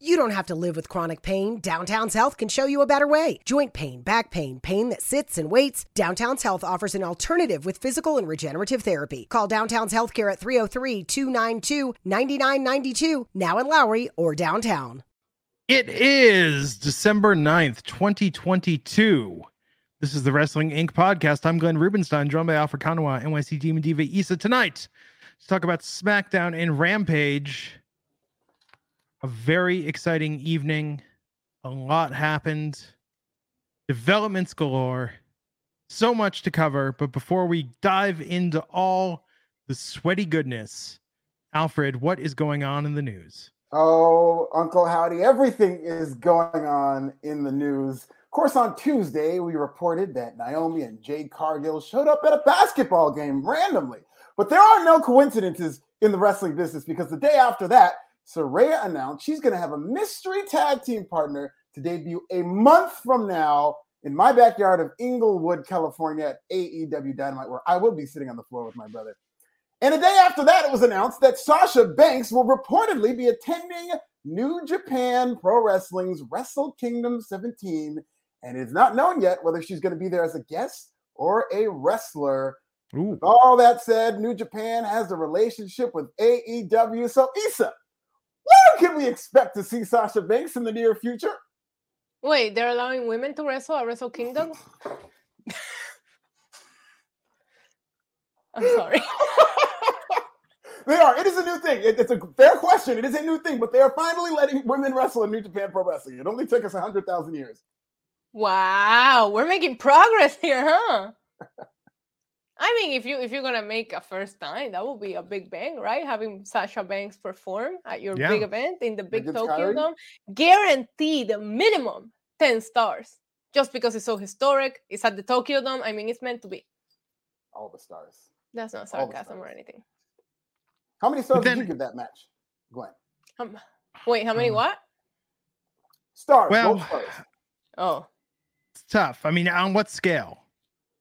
You don't have to live with chronic pain. Downtown's Health can show you a better way. Joint pain, back pain, pain that sits and waits. Downtown's Health offers an alternative with physical and regenerative therapy. Call Downtown's Healthcare at 303 292 9992, now in Lowry or downtown. It is December 9th, 2022. This is the Wrestling Inc. podcast. I'm Glenn Rubenstein, joined by Alfred Konuwa, NYC Demon Diva Isa tonight to talk about SmackDown and Rampage a very exciting evening. A lot happened, developments galore, so much to cover. But before we dive into all the sweaty goodness, Alfred, what is going on in the news? Oh, Uncle Howdy, everything is going on in the news. Of course, on Tuesday, we reported that Naomi and Jade Cargill showed up at a basketball game randomly. But there are no coincidences in the wrestling business because the day after that, Saraya announced she's going to have a mystery tag team partner to debut a month from now in my backyard of Inglewood, California at AEW Dynamite, where I will be sitting on the floor with my brother. And a day after that, it was announced that Sasha Banks will reportedly be attending New Japan Pro Wrestling's Wrestle Kingdom 17. And it's not known yet whether she's going to be there as a guest or a wrestler. Ooh. With all that said, New Japan has a relationship with AEW. So, when can we expect to see Sasha Banks in the near future? Wait, they're allowing women to wrestle at Wrestle Kingdom? I'm sorry. they are. It is a new thing. It, it's a fair question. It is a new thing, but they are finally letting women wrestle in New Japan Pro Wrestling. It only took us 100,000 years. Wow. We're making progress here, huh? I mean, if you if you're gonna make a first time, that would be a big bang, right? Having Sasha Banks perform at your yeah. big event in the big Tokyo Dome, guaranteed a minimum ten stars, just because it's so historic. It's at the Tokyo Dome. I mean, it's meant to be. All the stars. That's not sarcasm or anything. How many stars then, did you give that match, Glenn? Um, wait, how many? what? Stars. Well, stars. oh, it's tough. I mean, on what scale?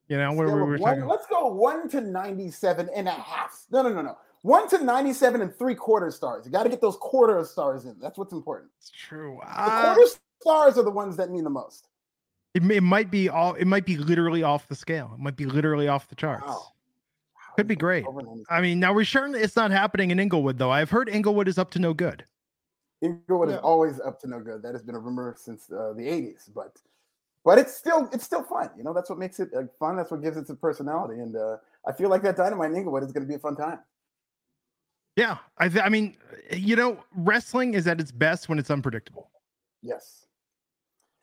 You know, what we were one, Let's go one to 97 and a half. No, no, no, no. One to 97 and three quarter stars. You got to get those quarter stars in. That's what's important. It's true. Uh, the quarter stars are the ones that mean the most. It, it might be all. It might be literally off the scale. It might be literally off the charts. Wow. Could be great. I mean, now we're sure it's not happening in Inglewood, though. I've heard Inglewood is up to no good. Inglewood yeah. is always up to no good. That has been a rumor since uh, the 80s, but but it's still it's still fun. You know, that's what makes it uh, fun. That's what gives it its personality. And uh, I feel like that Dynamite in Inglewood is going to be a fun time. Yeah, I th- I mean, you know, wrestling is at its best when it's unpredictable. Yes.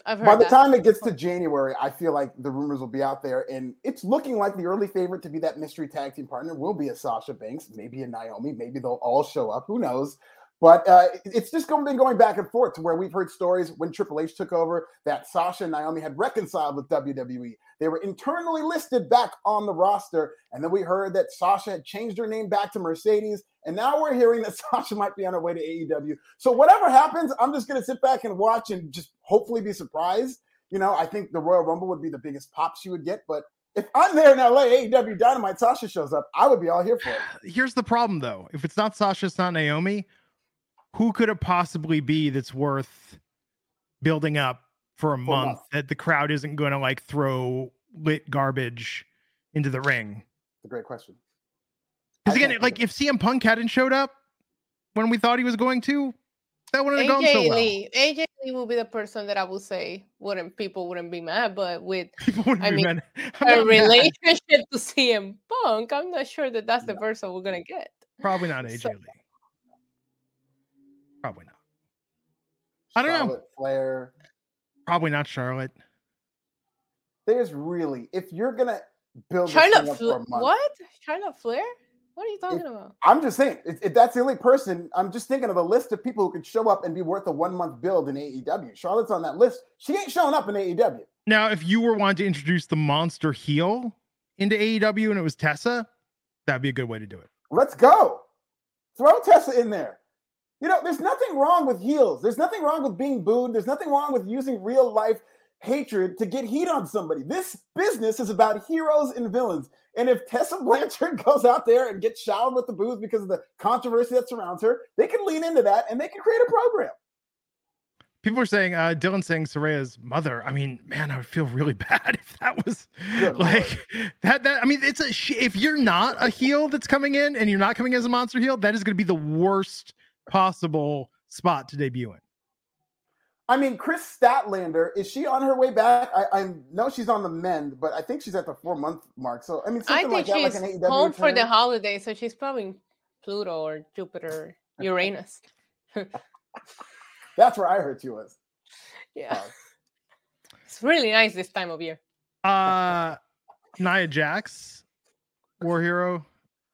By the that. time it gets to January, I feel like the rumors will be out there, and it's looking like the early favorite to be that mystery tag team partner will be a Sasha Banks, maybe a Naomi, maybe they'll all show up. Who knows? But uh, it's just been going back and forth to where we've heard stories when Triple H took over that Sasha and Naomi had reconciled with WWE. They were internally listed back on the roster. And then we heard that Sasha had changed her name back to Mercedes. And now we're hearing that Sasha might be on her way to AEW. So whatever happens, I'm just going to sit back and watch and just hopefully be surprised. You know, I think the Royal Rumble would be the biggest pop she would get. But if I'm there in LA, AEW Dynamite, Sasha shows up, I would be all here for it. Here's the problem, though. If it's not Sasha, it's not Naomi who could it possibly be that's worth building up for a month, month that the crowd isn't going to like throw lit garbage into the ring? It's a great question. Because again, like if CM Punk hadn't showed up when we thought he was going to, that wouldn't have gone so well. Lee, AJ Lee will be the person that I would say wouldn't people wouldn't be mad, but with I mean a relationship mad. to CM Punk, I'm not sure that that's the person we're gonna get. Probably not AJ so, Lee. Probably not. I don't Charlotte know. Flair. Probably not Charlotte. There's really, if you're gonna build Charlotte Flair, what? Charlotte Flair? What are you talking about? I'm just saying, if, if, that's the only person, I'm just thinking of a list of people who could show up and be worth a one month build in AEW. Charlotte's on that list. She ain't showing up in AEW. Now, if you were wanting to introduce the monster heel into AEW and it was Tessa, that'd be a good way to do it. Let's go. Throw Tessa in there. You know, there's nothing wrong with heels. There's nothing wrong with being booed. There's nothing wrong with using real life hatred to get heat on somebody. This business is about heroes and villains. And if Tessa Blanchard goes out there and gets showered with the boos because of the controversy that surrounds her, they can lean into that and they can create a program. People are saying, uh, Dylan saying Saraya's mother. I mean, man, I would feel really bad if that was Good like Lord. that. That I mean, it's a if you're not a heel that's coming in and you're not coming as a monster heel, that is going to be the worst possible spot to debut in. I mean, Kris Statlander, is she on her way back? I, I know she's on the mend, but I think she's at the four month mark. So I mean, I think like she's that, like home for the holiday, so she's probably Pluto or Jupiter, Uranus. That's where I heard she was. Yeah, uh, it's really nice this time of year. Uh, Nia Jax, War Hero,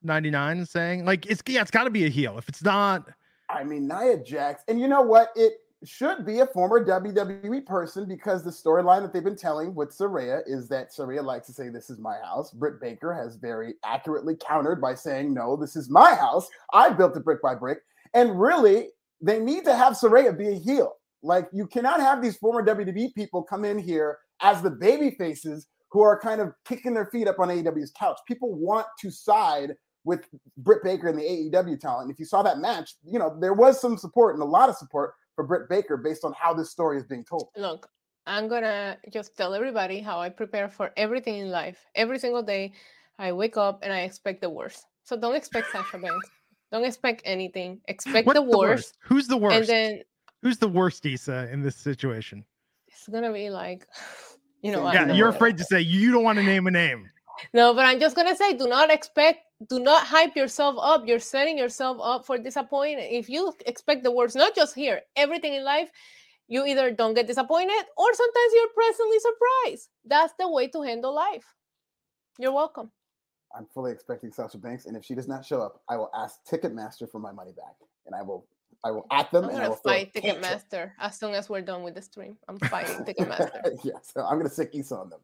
ninety nine, saying like it's yeah, it's got to be a heel. If it's not, I mean Nia Jax, and you know what it should be a former WWE person because the storyline that they've been telling with Saraya is that Saraya likes to say, This is my house. Britt Baker has very accurately countered by saying, No, this is my house. I built it brick by brick. And really, they need to have Saraya be a heel. Like, you cannot have these former WWE people come in here as the baby faces who are kind of kicking their feet up on AEW's couch. People want to side with Britt Baker and the AEW talent. if you saw that match, you know, there was some support and a lot of support for Britt Baker based on how this story is being told. Look, I'm gonna just tell everybody how I prepare for everything in life. Every single day, I wake up and I expect the worst. So don't expect Sasha Banks. Don't expect anything. Expect the worst. the worst. Who's the worst? And then who's the worst, Isa, in this situation? It's gonna be like, you know. Yeah, you're afraid to say you don't want to name a name. No, but I'm just gonna say, do not expect, do not hype yourself up. You're setting yourself up for disappointment. If you expect the worst, not just here, everything in life, you either don't get disappointed or sometimes you're pleasantly surprised. That's the way to handle life. You're welcome. I'm fully expecting Sasha Banks, and if she does not show up, I will ask Ticketmaster for my money back, and I will I will at them. I'm gonna fight Ticketmaster as soon as we're done with the stream. I'm fighting Ticketmaster. yeah, so I'm gonna sick on them.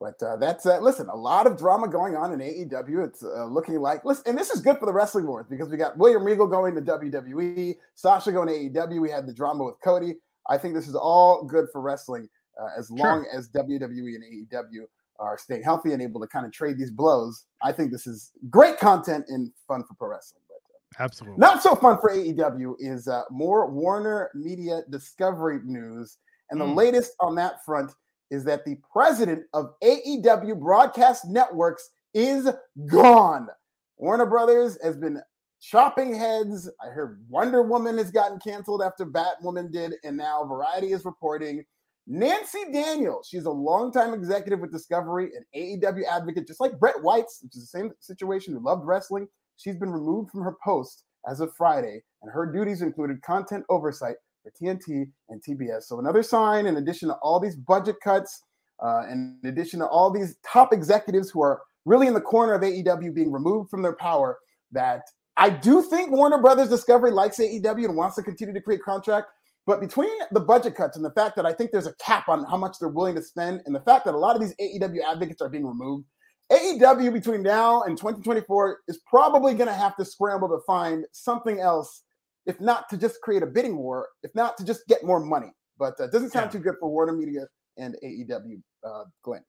But uh, that's uh, listen, a lot of drama going on in AEW. It's uh, looking like listen, and this is good for the wrestling world because we got William Regal going to WWE, Sasha going to AEW. We had the drama with Cody. I think this is all good for wrestling uh, as long sure. as WWE and AEW are staying healthy and able to kind of trade these blows. I think this is great content and fun for pro wrestling. But, uh, Absolutely. Not so fun for AEW is uh, more Warner Media Discovery news, and the mm. latest on that front is that the president of AEW Broadcast Networks is gone. Warner Brothers has been chopping heads. I heard Wonder Woman has gotten canceled after Batwoman did, and now Variety is reporting Nancy Daniels. She's a longtime executive with Discovery and AEW advocate, just like Brett Weitz, which is the same situation, who loved wrestling. She's been removed from her post as of Friday, and her duties included content oversight for TNT and TBS. So another sign, in addition to all these budget cuts, uh, in addition to all these top executives who are really in the corner of AEW being removed from their power, that I do think Warner Brothers Discovery likes AEW and wants to continue to create contract. But between the budget cuts and the fact that I think there's a cap on how much they're willing to spend, and the fact that a lot of these AEW advocates are being removed, AEW between now and 2024 is probably going to have to scramble to find something else if not to just create a bidding war, if not to just get more money. But uh, doesn't sound yeah. too good for Warner Media and AEW, uh, Glenn.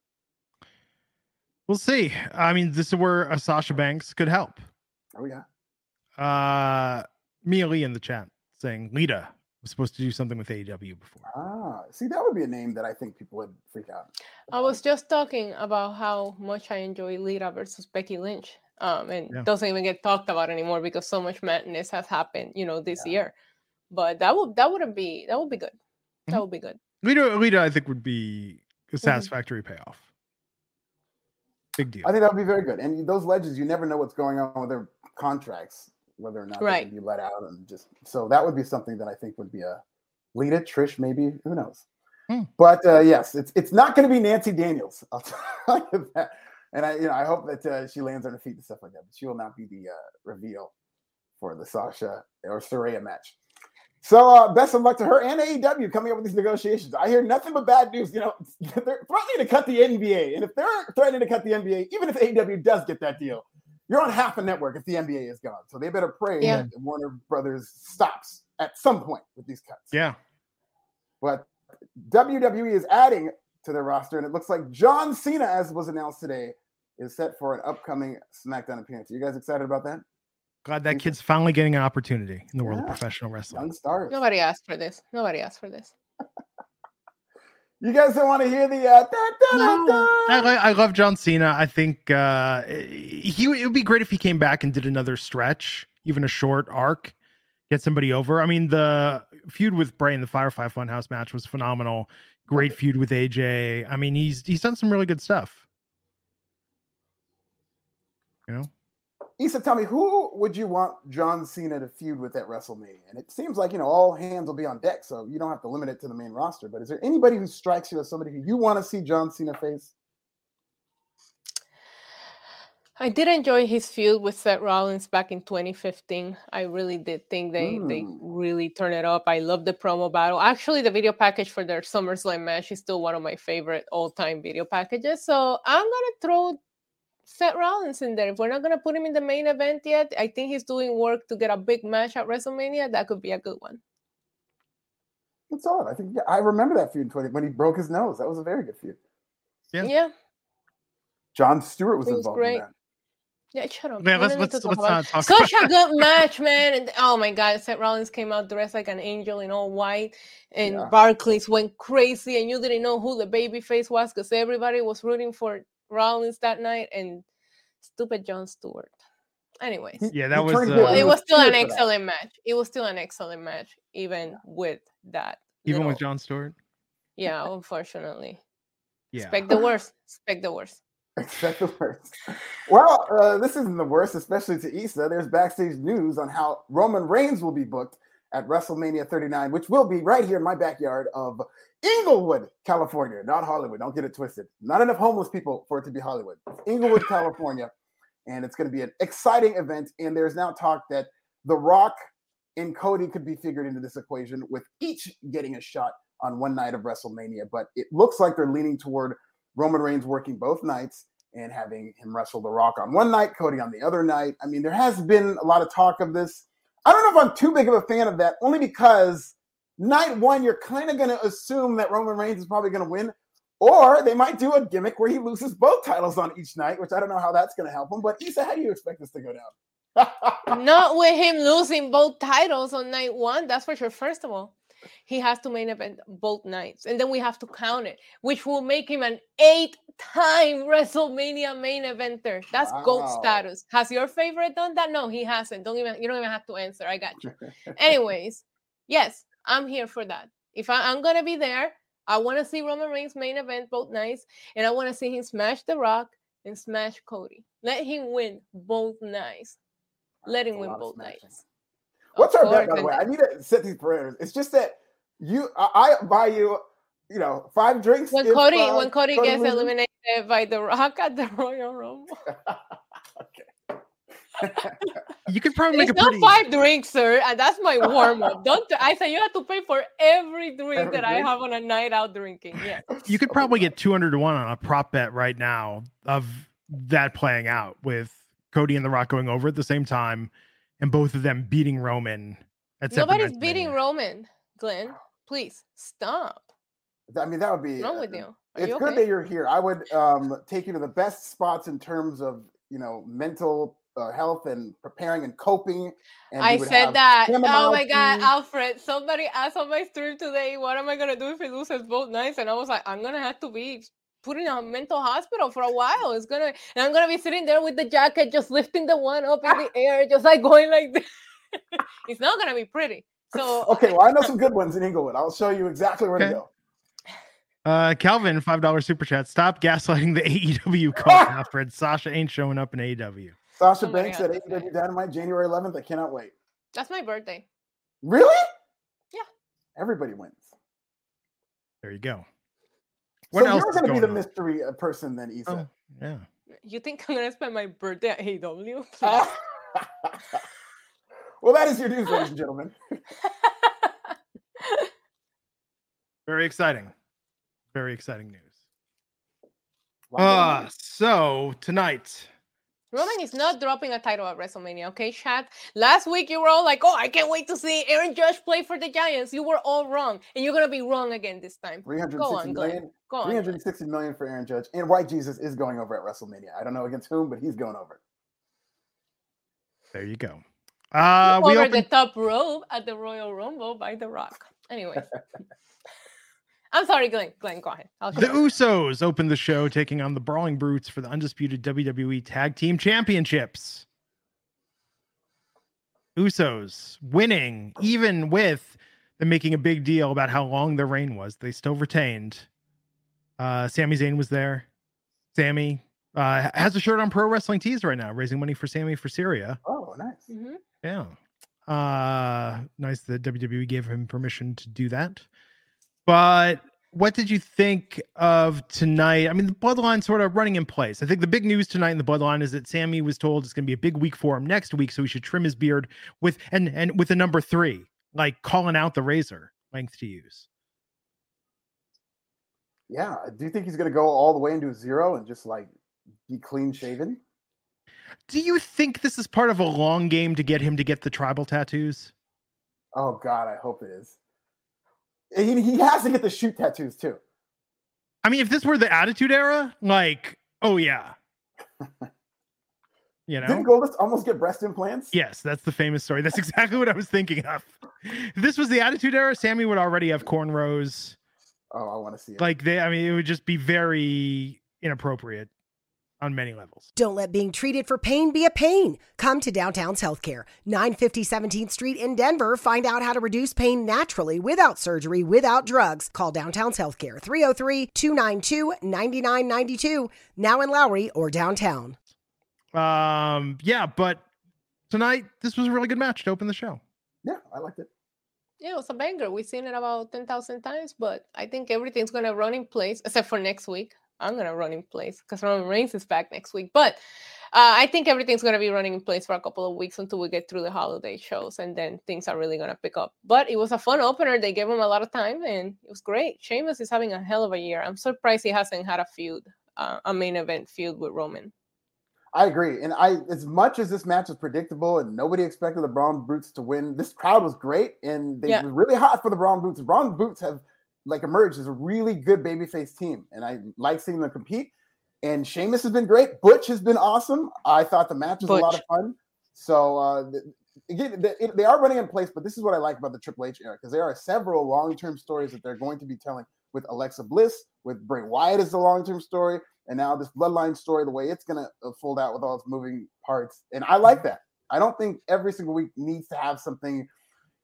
We'll see. I mean, this is where a Sasha Banks could help. Oh yeah. Uh, Mia Lee in the chat saying Lita was supposed to do something with AEW before. Ah, see, that would be a name that I think people would freak out. I was just talking about how much I enjoy Lita versus Becky Lynch um, and yeah. doesn't even get talked about anymore because so much madness has happened, you know, this yeah. year. But that would that wouldn't be that would be good. Mm-hmm. That would be good. Lita, Lita, I think would be a mm-hmm. satisfactory mm-hmm. payoff. Big deal. I think that would be very good. And those legends, you never know what's going on with their contracts, whether or not right. they can be let out, and just so that would be something that I think would be a Lita, Trish, maybe who knows. Hmm. But uh, yes, it's it's not going to be Nancy Daniels. I'll tell you that. And I, you know, I hope that uh, she lands on her feet and stuff like that. But she will not be the uh, reveal for the Sasha or Saraya match. So uh, best of luck to her and AEW coming up with these negotiations. I hear nothing but bad news. You know, they're threatening to cut the NBA, and if they're threatening to cut the NBA, even if AEW does get that deal, you're on half a network if the NBA is gone. So they better pray yeah. that Warner Brothers stops at some point with these cuts. Yeah. But WWE is adding to their roster, and it looks like John Cena, as was announced today, is set for an upcoming SmackDown appearance. Are you guys excited about that? Glad that kid's finally getting an opportunity in the world yeah. of professional wrestling. Young stars. Nobody asked for this. Nobody asked for this. you guys don't want to hear the uh, da, da, da, I, I, love John Cena. I think uh, he it would be great if he came back and did another stretch, even a short arc, get somebody over. I mean, the feud with Bray in the Firefly Funhouse match was phenomenal. Great feud with AJ. I mean, he's he's done some really good stuff. You know. Issa, tell me who would you want John Cena to feud with at WrestleMania? And it seems like you know all hands will be on deck, so you don't have to limit it to the main roster. But is there anybody who strikes you as somebody who you want to see John Cena face? I did enjoy his feud with Seth Rollins back in 2015. I really did think they mm. they really turned it up. I love the promo battle. Actually, the video package for their SummerSlam match is still one of my favorite all-time video packages. So I'm gonna throw Seth Rollins in there. If we're not gonna put him in the main event yet, I think he's doing work to get a big match at WrestleMania. That could be a good one. That's all. I think yeah, I remember that feud in 20 when he broke his nose. That was a very good feud. Yeah. Yeah. Jon Stewart was, was involved great. in that. Yeah, shut up. Yeah, let's, let's, let's not talk Such a good match, man. And, oh my God, Seth Rollins came out dressed like an angel in all white, and yeah. Barclays went crazy, and you didn't know who the baby face was because everybody was rooting for Rollins that night and stupid Jon Stewart. Anyways, yeah, that was. Uh, it was still an excellent match. It was still an excellent match, even with that. Even little... with Jon Stewart. Yeah, unfortunately. Yeah. Expect the worst. Expect the worst. Expect the worst. Well, uh, this isn't the worst, especially to Issa. There's backstage news on how Roman Reigns will be booked at WrestleMania 39, which will be right here in my backyard of Inglewood, California, not Hollywood. Don't get it twisted. Not enough homeless people for it to be Hollywood. It's Inglewood, California. And it's going to be an exciting event. And there's now talk that The Rock and Cody could be figured into this equation with each getting a shot on one night of WrestleMania. But it looks like they're leaning toward Roman Reigns working both nights and having him wrestle The Rock on one night, Cody on the other night. I mean, there has been a lot of talk of this. I don't know if I'm too big of a fan of that, only because night one, you're kind of going to assume that Roman Reigns is probably going to win. Or they might do a gimmick where he loses both titles on each night, which I don't know how that's going to help him. But Issa, how do you expect this to go down? Not with him losing both titles on night one, that's for sure. First of all, he has to main event both nights. And then we have to count it, which will make him an eight time WrestleMania main eventer. That's wow. GOAT status. Has your favorite done that? No, he hasn't. Don't even, you don't even have to answer. I got you. Anyways, yes, I'm here for that. If I, I'm going to be there, I want to see Roman Reigns main event both nights. And I want to see him smash The Rock and smash Cody. Let him win both nights. Let him win both nights. What's our bet, by the way? I need to set these parameters. It's just that you, I, I buy you, you know, five drinks. When Cody, uh, when Cody, Cody gets loses. eliminated by the Rock at the Royal Rumble. okay. you could probably it's make a not five drinks, sir, and that's my warm up. Don't I say you have to pay for every drink every that drink? I have on a night out drinking? Yeah. You could probably get two hundred to one on a prop bet right now of that playing out with Cody and The Rock going over at the same time and both of them beating Roman. Nobody's beating Roman, Glenn. Please stop. I mean, that would be. What's wrong with you? Are it's you good that you're here. I would um, take you to the best spots in terms of you know mental uh, health and preparing and coping. And I said that. Oh my god, Alfred! Somebody asked on my stream today, "What am I gonna do if he loses both nights?" And I was like, "I'm gonna have to be put in a mental hospital for a while. It's gonna, and I'm gonna be sitting there with the jacket, just lifting the one up in the air, just like going like this. it's not gonna be pretty. So okay, well, I know some good ones in Inglewood. I'll show you exactly where okay. to go. Uh, Calvin, five dollar super chat. Stop gaslighting the AEW cult, Alfred. Sasha ain't showing up in AEW. Sasha oh Banks at AEW Dynamite January 11th. I cannot wait. That's my birthday. Really? Yeah. Everybody wins. There you go. What so you're going to be the mystery uh, person then, Issa. Oh, yeah. You think I'm gonna spend my birthday at AW? well, that is your news, ladies and gentlemen. Very exciting. Very exciting news. Uh, so tonight. Roman is not dropping a title at WrestleMania, okay, chat? Last week you were all like, oh, I can't wait to see Aaron Judge play for the Giants. You were all wrong. And you're going to be wrong again this time. 360 Go million, Go on, 360 million for Aaron Judge. And White Jesus is going over at WrestleMania. I don't know against whom, but he's going over. There you go. Uh, we over opened... the top rope at the Royal Rumble by The Rock. Anyway. I'm sorry, Glenn. Glenn, go ahead. the Usos opened the show taking on the Brawling Brutes for the undisputed WWE Tag Team Championships. Usos winning, even with them making a big deal about how long their reign was. They still retained. Uh, Sami Zayn was there. Sami uh, has a shirt on Pro Wrestling Tees right now, raising money for Sami for Syria. Oh, nice. Mm-hmm. Yeah. Uh, nice that WWE gave him permission to do that. But what did you think of tonight? I mean, the bloodline sort of running in place. I think the big news tonight in the bloodline is that Sami was told it's going to be a big week for him next week, so he should trim his beard with and and with a number three, like calling out the razor length to use. Yeah, do you think he's going to go all the way into zero and just like be clean shaven? Do you think this is part of a long game to get him to get the tribal tattoos? Oh God, I hope it is. He, he has to get the shoot tattoos too. I mean, if this were the Attitude Era, like, oh yeah. You know, didn't Goldust almost get breast implants? Yes, that's the famous story. That's exactly what I was thinking of. If this was the Attitude Era, Sami would already have cornrows. Oh, I want to see it. Like they, I mean, it would just be very inappropriate on many levels. Don't let being treated for pain be a pain. Come to Downtown's Healthcare, 950 17th Street in Denver. Find out how to reduce pain naturally without surgery, without drugs. Call Downtown's Healthcare, 303 292 9992, now in Lowry or downtown. Um, yeah, but tonight, this was a really good match to open the show. Yeah, I liked it. Yeah, it was a banger. We've seen it about 10,000 times, but I think everything's going to run in place except for next week. I'm gonna run in place because Roman Reigns is back next week. But uh, I think everything's gonna be running in place for a couple of weeks until we get through the holiday shows, and then things are really gonna pick up. But it was a fun opener. They gave him a lot of time, and it was great. Sheamus is having a hell of a year. I'm surprised he hasn't had a feud, uh, a main event feud with Roman. I agree, and I as much as this match was predictable and nobody expected the Brawling Brutes to win, this crowd was great, and they yeah. were really hot for the Brawling Brutes. The Brawling Brutes have like emerged as a really good babyface team, and I like seeing them compete. And Sheamus has been great. Butch has been awesome. I thought the match was Butch. a lot of fun. So uh, again, they, they are running in place, but this is what I like about the Triple H era because there are several long-term stories that they're going to be telling with Alexa Bliss, with Bray Wyatt as the long-term story, and now this Bloodline story, the way it's going to uh, fold out with all its moving parts, and I like that. I don't think every single week needs to have something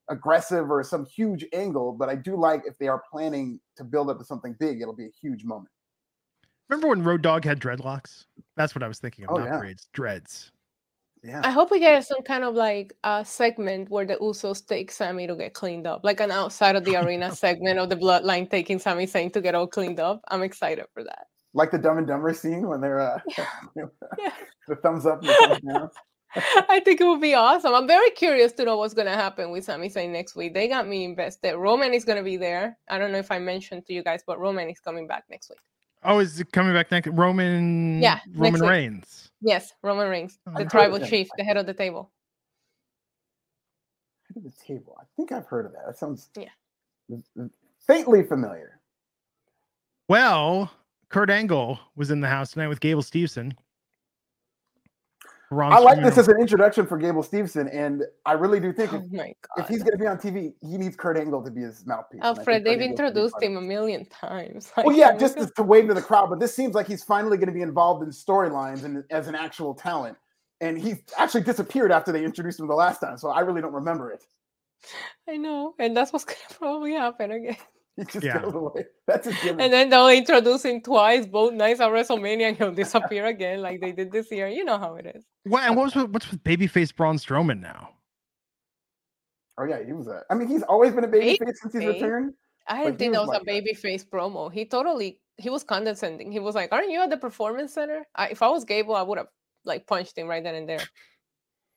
aggressive or some huge angle, but I do like if they are planning to build up to something big, it'll be a huge moment. Remember when Road Dog had dreadlocks? That's what I was thinking of. Oh, yeah. braids, dreads. Yeah. I hope we get some kind of like a segment where the Usos take Sami to get cleaned up, like an outside of the arena segment of the Bloodline taking Sami Zayn to get all cleaned up. I'm excited for that. Like the Dumb and Dumber scene when they're uh, yeah. the thumbs up and the thumbs down. I think it would be awesome. I'm very curious to know what's going to happen with Sami Zayn next week. They got me invested. Roman is going to be there. I don't know if I mentioned to you guys, but Roman is coming back next week. Oh, is it coming back next? Roman. Yeah, Roman Reigns. Yes, Roman Reigns, oh, the tribal chief, the head of the table. Head of the table. I think I've heard of that. That sounds yeah faintly familiar. Well, Kurt Angle was in the house tonight with Gable Steveson. I like this as an introduction for Gable Steveson, and I really do think oh if, if, he's going to be on TV, he needs Kurt Angle to be his mouthpiece. Alfred, they've introduced him a million times. Like, well, yeah, just to, to wave to the crowd, but this seems like he's finally going to be involved in storylines and as an actual talent. And he actually disappeared after they introduced him the last time, so I really don't remember it. I know, and that's what's going to probably happen again. He just yeah. goes away. That's a given. And then they'll introduce him twice, both nights at WrestleMania, and he'll disappear again, like they did this year. You know how it is. What and what's with, what's with babyface Braun Strowman now? Oh yeah, he was a. I mean, he's always been a babyface baby since he's returned. I didn't think that was like a babyface promo. He totally he was condescending. He was like, "Aren't you at the performance center?" I, if I was Gable, I would have like punched him right then and there.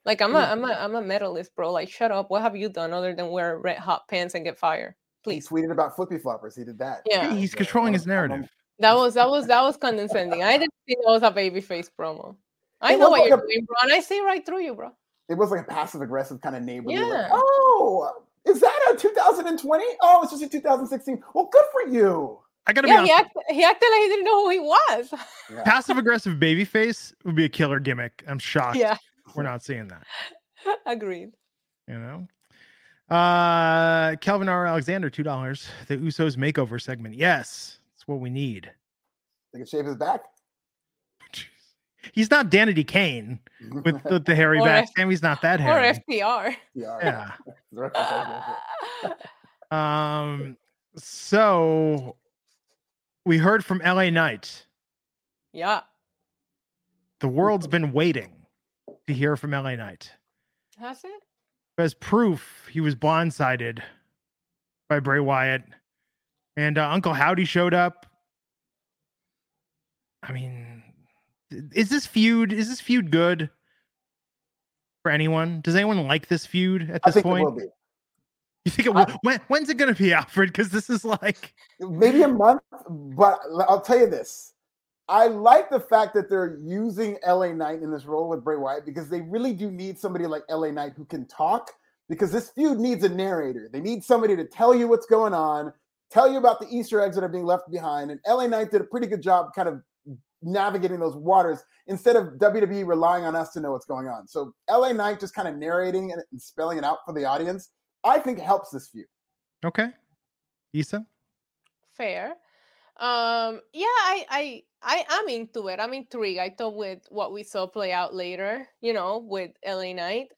Like I'm a I'm a I'm a medalist, bro. Like shut up. What have you done other than wear red hot pants and get fired? Please. He tweeted about flippy floppers. He did that. Yeah. He's controlling his narrative. That was that was that was condescending. I didn't think that was a baby face promo. I know what like you're a, doing, bro, and I see right through you, bro. It was like a passive aggressive kind of neighbor. Yeah. Like, oh, is that a 2020? Oh, it's just a 2016. Well, good for you. I gotta yeah, be he, act, he acted like he didn't know who he was. Yeah. Passive aggressive baby face would be a killer gimmick. I'm shocked. Yeah. We're not seeing that. Agreed. You know? Uh Kelvin R. Alexander, two dollars. The Usos makeover segment. Yes, it's what we need. They can shave his back. He's not Danity Kane with, with the hairy back. F- Sami's not that hairy. Or FTR. Yeah. um. So we heard from LA Knight. Yeah. The world's been waiting to hear from LA Knight. Has it? As proof, he was blindsided by Bray Wyatt, and uh, Uncle Howdy showed up. I mean, is this feud? Is this feud good for anyone? Does anyone like this feud at this point? You think it will? I, when, when's it going to be, Alfred? Because this is like maybe a month. But I'll tell you this: I like the fact that they're using LA Knight in this role with Bray Wyatt because they really do need somebody like LA Knight who can talk. Because this feud needs a narrator. They need somebody to tell you what's going on, tell you about the Easter eggs that are being left behind. And LA Knight did a pretty good job, kind of navigating those waters instead of WWE relying on us to know what's going on. So LA Knight just kind of narrating and spelling it out for the audience, I think helps this feud. Okay. Isa? Fair. Um, yeah, I, I, I am into it. I'm intrigued. I thought with what we saw play out later, you know, with LA Knight,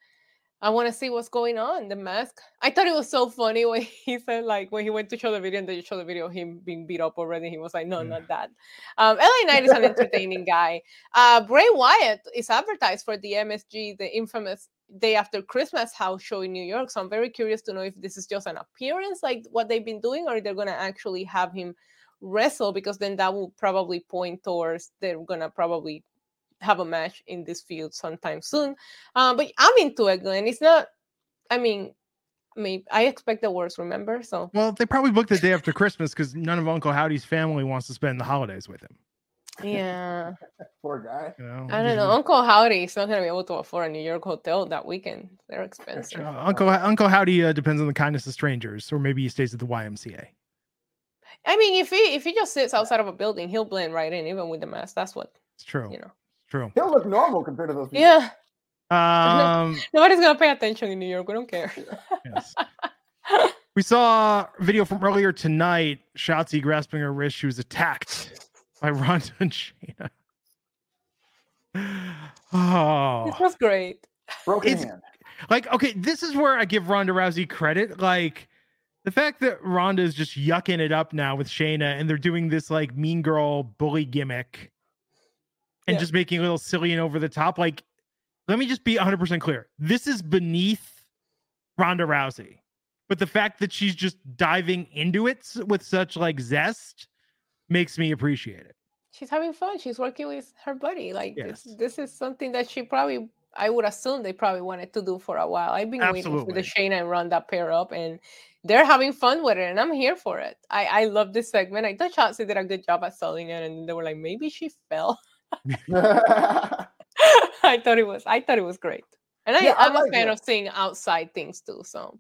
I want to see what's going on. The mask. I thought it was so funny when he said like when he went to show the video and they showed the video of him being beat up already. He was like, no, not that. Um, LA Knight is an entertaining guy. Uh, Bray Wyatt is advertised for the MSG, the infamous day after Christmas house show in New York. So I'm very curious to know if this is just an appearance, like what they've been doing, or they're gonna actually have him wrestle because then that will probably point towards they're gonna probably have a match in this field sometime soon. Um, but I'm into it, Glenn. It's not. I mean, I mean, I expect the worst. Remember, so well, they probably booked the day after Christmas because none of Uncle Howdy's family wants to spend the holidays with him. Yeah, poor guy. You know, I don't know. Uncle Howdy is not going to be able to afford a New York hotel that weekend. They're expensive. Uh, Uncle Uncle Howdy uh, depends on the kindness of strangers, or maybe he stays at the YMCA. I mean, if he if he just sits outside of a building, he'll blend right in, even with the mask. That's what it's true. You know. True. He'll look normal compared to those people. Yeah. Um, Nobody's gonna pay attention in New York. We don't care. yes. We saw a video from earlier tonight. Shotzi grasping her wrist. She was attacked by Ronda and Shayna. Oh, this was great. Broken it's, hand. Like, okay, this is where I give Ronda Rousey credit. Like, the fact that Ronda is just yucking it up now with Shayna, and they're doing this like mean girl bully gimmick and yeah. just making a little silly and over the top. Like, let me just be 100% clear. This is beneath Ronda Rousey. But the fact that she's just diving into it with such like zest makes me appreciate it. She's having fun. She's working with her buddy. Like yes. this, this is something that she probably I would assume they probably wanted to do for a while. I've been Absolutely. waiting for the Shayna and Ronda pair up, and they're having fun with it, and I'm here for it. I I love this segment. I thought Shotzi did a good job at selling it, and they were like, maybe she fell. I thought it was. I thought it was great, and I, yeah, I'm like a fan it. of seeing outside things too. So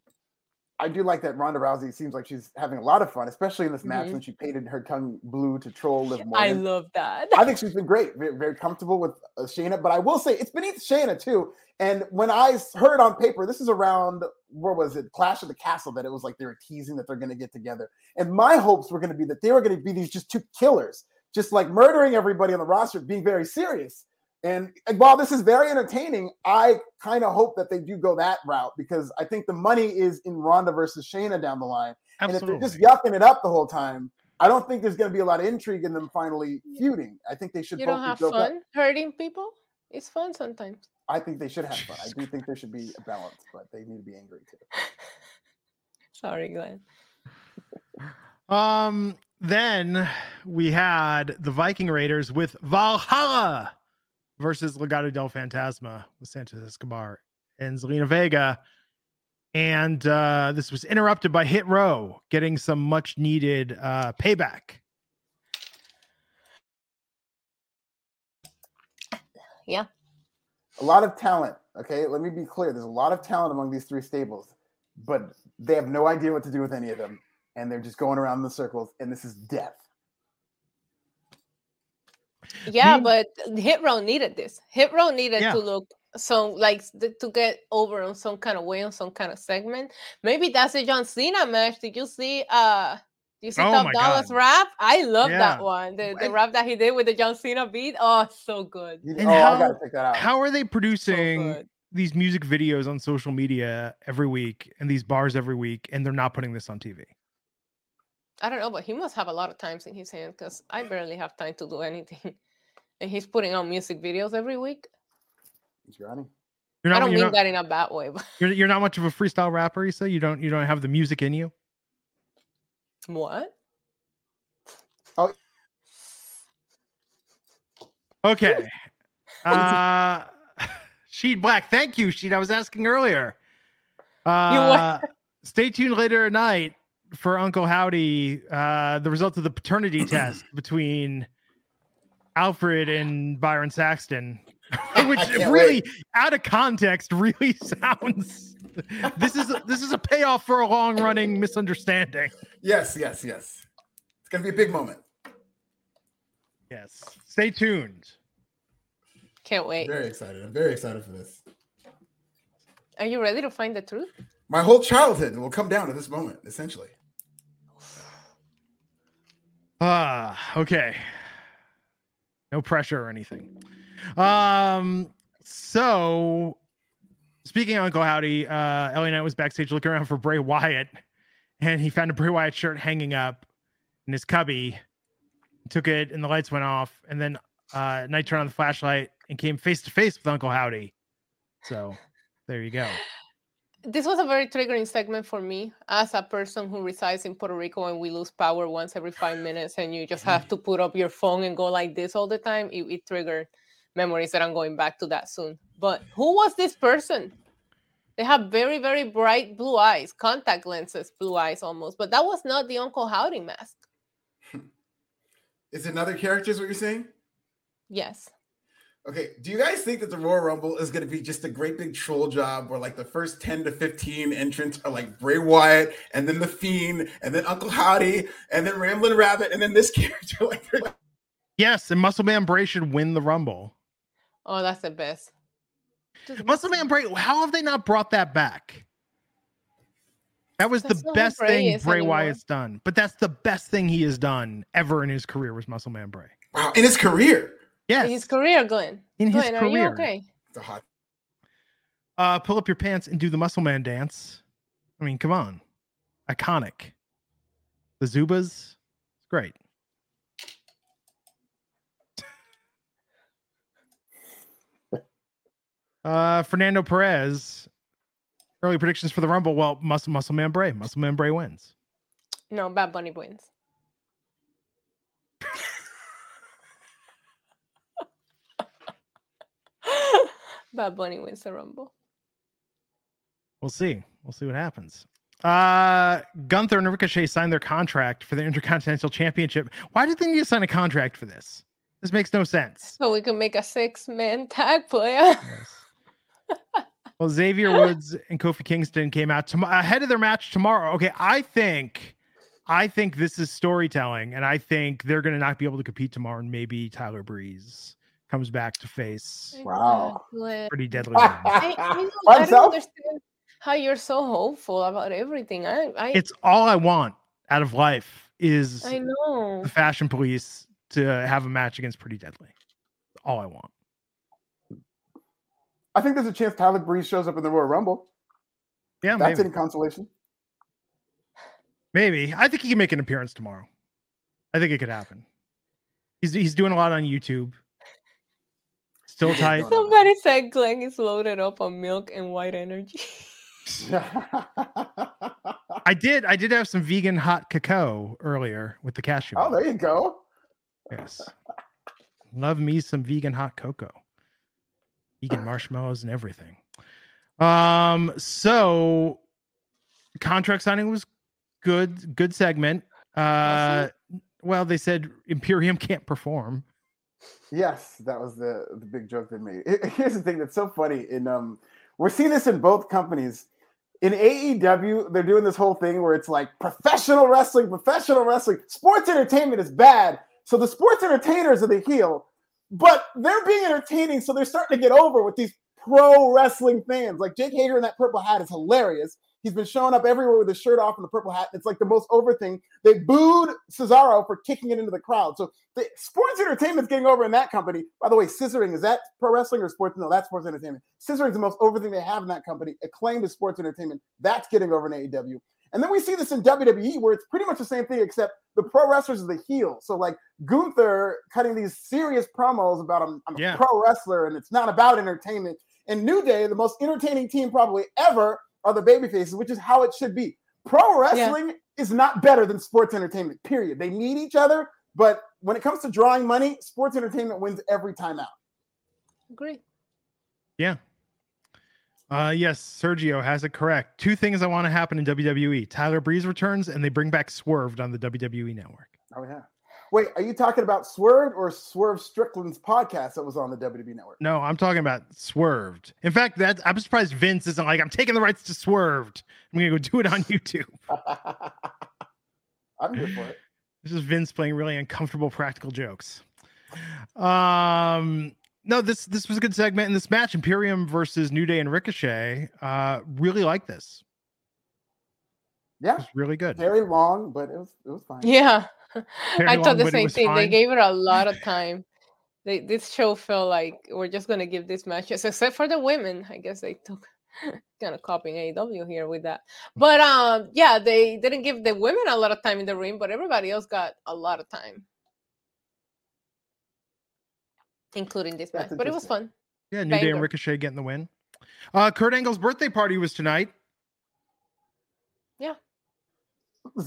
I do like that Ronda Rousey seems like she's having a lot of fun, especially in this match mm-hmm. when she painted her tongue blue to troll Liv Morgan. I love that. I think she's been great, very, very comfortable with uh, Shayna. But I will say it's beneath Shayna too. And when I heard on paper, this is around where was it? Clash of the Castle that it was like they were teasing that they're going to get together. And my hopes were going to be that they were going to be these just two killers just like murdering everybody on the roster, being very serious. And while this is very entertaining, I kind of hope that they do go that route because I think the money is in Ronda versus Shayna down the line. Absolutely. And if they're just yucking it up the whole time, I don't think there's going to be a lot of intrigue in them finally feuding. I think they should. You don't have fun up. hurting people. It's fun sometimes. I think they should have fun. I do think there should be a balance, but they need to be angry too. Sorry, Glenn. Um. Then we had the Viking Raiders with Valhalla versus Legado del Fantasma with Santos Escobar and Zelina Vega. And uh, this was interrupted by Hit Row getting some much needed uh, payback. Yeah. A lot of talent. Okay. Let me be clear. There's a lot of talent among these three stables, but they have no idea what to do with any of them. And they're just going around in the circles. And this is death. Yeah, but Hit Row needed this. Hit Row needed yeah. to look so like to get over on some kind of way on some kind of segment. Maybe that's a John Cena match. Did you see? Uh, you see oh Top Dolla's God. rap? I love yeah. that one. The, the rap that he did with the John Cena beat. Oh, so good. And oh, how, I gotta check that out. How are they producing so these music videos on social media every week and these bars every week, and they're not putting this on TV? I don't know, but he must have a lot of times in his hand because I barely have time to do anything. And he's putting on music videos every week. Johnny. You're not, I don't mean not, that in a bad way. But... You're, you're not much of a freestyle rapper, you say? You don't you don't have the music in you? What? Oh. Okay. uh Sheet Black. Thank you, Sheet. I was asking earlier. Uh stay tuned later tonight for Uncle Howdy, uh, the result of the paternity test between Alfred and Byron Saxton, which really, wait. out of context, really sounds. This is a, this is a payoff for a long running misunderstanding. Yes, yes, yes. It's gonna be a big moment. Yes. Stay tuned. Can't wait. I'm very excited. I'm very excited for this. Are you ready to find the truth? My whole childhood will come down to this moment, essentially. Ah, okay. No pressure or anything. Um, so speaking of Uncle Howdy, uh, LA Knight was backstage looking around for Bray Wyatt, and he found a Bray Wyatt shirt hanging up in his cubby. Took it, and the lights went off. And then uh, Knight turned on the flashlight and came face to face with Uncle Howdy. So there you go this was a very triggering segment for me as a person who resides in Puerto Rico and we lose power once every five minutes and you just have to put up your phone and go like this all the time. It, it triggered memories that I'm going back to that soon. But who was this person? They have very, very bright blue eyes, contact lenses, blue eyes almost. But that was not the Uncle Howdy mask. Is another character, is what you're saying? Yes. Okay, do you guys think that the Royal Rumble is going to be just a great big troll job where like the first 10 to 15 entrants are like Bray Wyatt and then The Fiend and then Uncle Howdy and then Ramblin' Rabbit and then this character? like, yes, and Muscle Man Bray should win the Rumble. Oh, that's the best. Just Muscle Man Bray, how have they not brought that back? That was that's the best thing Bray anymore. Wyatt's done. But that's the best thing he has done ever in his career was Muscle Man Bray. Wow, in his career. Yes. In his career, Glenn. In Glenn, his career. Are you okay? The hot. Uh, pull up your pants and do the muscle man dance. I mean, come on. Iconic. The Zubas, great. uh, Fernando Perez. Early predictions for the Rumble. Well, Muscle Muscle Man Bray. Muscle Man Bray wins. No, Bad Bunny wins. Bad Bunny wins the Rumble. We'll see. We'll see what happens. Uh, Gunther and Ricochet signed their contract for the Intercontinental Championship. Why did they need to sign a contract for this? This makes no sense. So we can make a six-man tag player. Yes. well, Xavier Woods and Kofi Kingston came out to- ahead of their match tomorrow. Okay, I think, I think this is storytelling, and I think they're going to not be able to compete tomorrow. And maybe Tyler Breeze comes back to face. Wow. Pretty deadly. I, I, I don't understand how you're so hopeful about everything. I, I it's all I want out of life is I know the fashion police to have a match against Pretty Deadly. All I want. I think there's a chance Tyler Breeze shows up in the Royal Rumble. Yeah, that's maybe. any consolation. Maybe. I think he can make an appearance tomorrow. I think it could happen. He's he's doing a lot on YouTube. Still tight. Somebody said Glenn is loaded up on milk and white energy. I did. I did have some vegan hot cacao earlier with the cashew. Oh, there you go. Yes. Love me some vegan hot cocoa. Vegan marshmallows and everything. Um, so contract signing was good, good segment. Uh well, they said Imperium can't perform. Yes, that was the the big joke they made. Here's the thing that's so funny. In um, we're seeing this in both companies. In AEW, they're doing this whole thing where it's like professional wrestling, professional wrestling. Sports entertainment is bad, so the sports entertainers are the heel, but they're being entertaining, so they're starting to get over with these pro wrestling fans. Like Jake Hager in that purple hat is hilarious. He's been showing up everywhere with his shirt off and the purple hat. It's like the most over thing. They booed Cesaro for kicking it into the crowd. So the sports entertainment's getting over in that company. By the way, scissoring is that pro wrestling or sports? No, that's sports entertainment. Scissoring's the most over thing they have in that company. Acclaimed is sports entertainment. That's getting over in AEW. And then we see this in WWE where it's pretty much the same thing, except the pro wrestlers are the heel. So like Gunther cutting these serious promos about I'm, I'm yeah. a pro wrestler and it's not about entertainment. And New Day, the most entertaining team probably ever, are the baby faces, which is how it should be. Pro wrestling yeah. is not better than sports entertainment, period. They need each other, but when it comes to drawing money, sports entertainment wins every time out. Agree. Yeah. Uh, yes, Sergio has it correct. Two things I want to happen in WWE Tyler Breeze returns and they bring back Swerved on the WWE network. Oh, yeah. Wait, are you talking about Swerved or Swerve Strickland's podcast that was on the WWE network? No, I'm talking about Swerved. In fact, that I'm surprised Vince isn't like, I'm taking the rights to Swerved. I'm gonna go do it on YouTube. I'm here for it. This is Vince playing really uncomfortable practical jokes. Um no, this this was a good segment in this match. Imperium versus New Day and Ricochet. Uh really like this. Yeah, it's really good. Very long, but it was it was fine. Yeah. I thought the same thing. Fine. They gave it a lot of time. They, this show felt like we're just gonna give these matches, except for the women. I guess they took kind of copying AEW here with that. But um, yeah, they didn't give the women a lot of time in the ring, but everybody else got a lot of time, including this match. But it was fun. Yeah, New Banger. Day and Ricochet getting the win. Uh, Kurt Angle's birthday party was tonight. Yeah.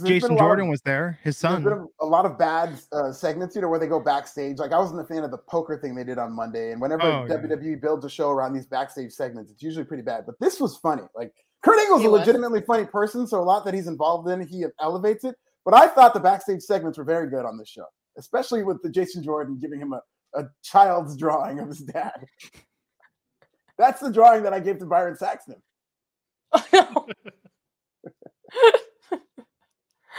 Jason Jordan of, was there. His son. A, a, lot of bad uh, segments, you know, where they go backstage. Like I wasn't a fan of the poker thing they did on Monday, and whenever oh, WWE yeah. builds a show around these backstage segments, it's usually pretty bad. But this was funny. Like Kurt Angle's he a legitimately funny person, so a lot that he's involved in, he elevates it. But I thought the backstage segments were very good on this show, especially with the Jason Jordan giving him a, a child's drawing of his dad. That's the drawing that I gave to Byron Saxton. Oh, no.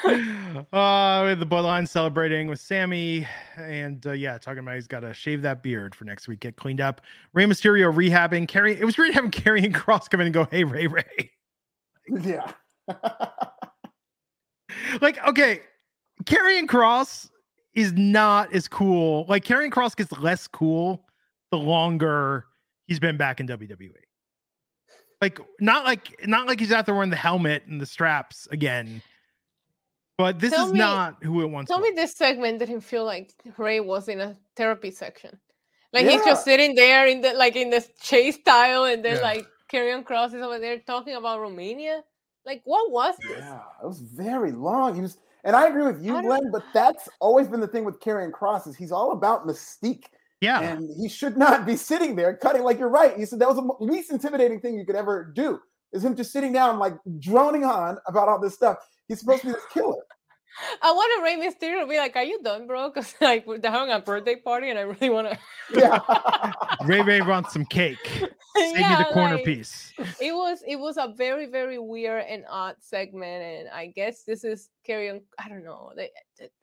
uh, with the bloodline celebrating with Sami, and uh, yeah, talking about he's got to shave that beard for next week, get cleaned up. Rey Mysterio rehabbing. Carrie, it was great having Karrion Kross come in and go, "Hey, Rey, Rey." Yeah. like, okay, Karrion Kross is not as cool. Like, Karrion Kross gets less cool the longer he's been back in WWE. Like, not like not like he's out there wearing the helmet and the straps again but this tell is me, not who it wants. Tell me this segment didn't feel like Rey was in a therapy section. Like yeah. he's just sitting there in the like in the chase style, and then yeah. like Karrion Kross is over there talking about Romania. Like, what was this? Yeah, it was very long. He was, and I agree with you, Glenn. But that's always been the thing with Karrion Kross is he's all about mystique. Yeah, and he should not be sitting there cutting. Like you're right. You said that was the least intimidating thing you could ever do. Is him just sitting down, like droning on about all this stuff. He's supposed to be this killer. I want to Rey Mysterio to be like, "Are you done, bro?" Because like they're having a birthday party, and I really want to. yeah. Rey Rey wants some cake. Save yeah, me the corner like, piece. It was it was a very very weird and odd segment, and I guess this is Karrion. I don't know. They,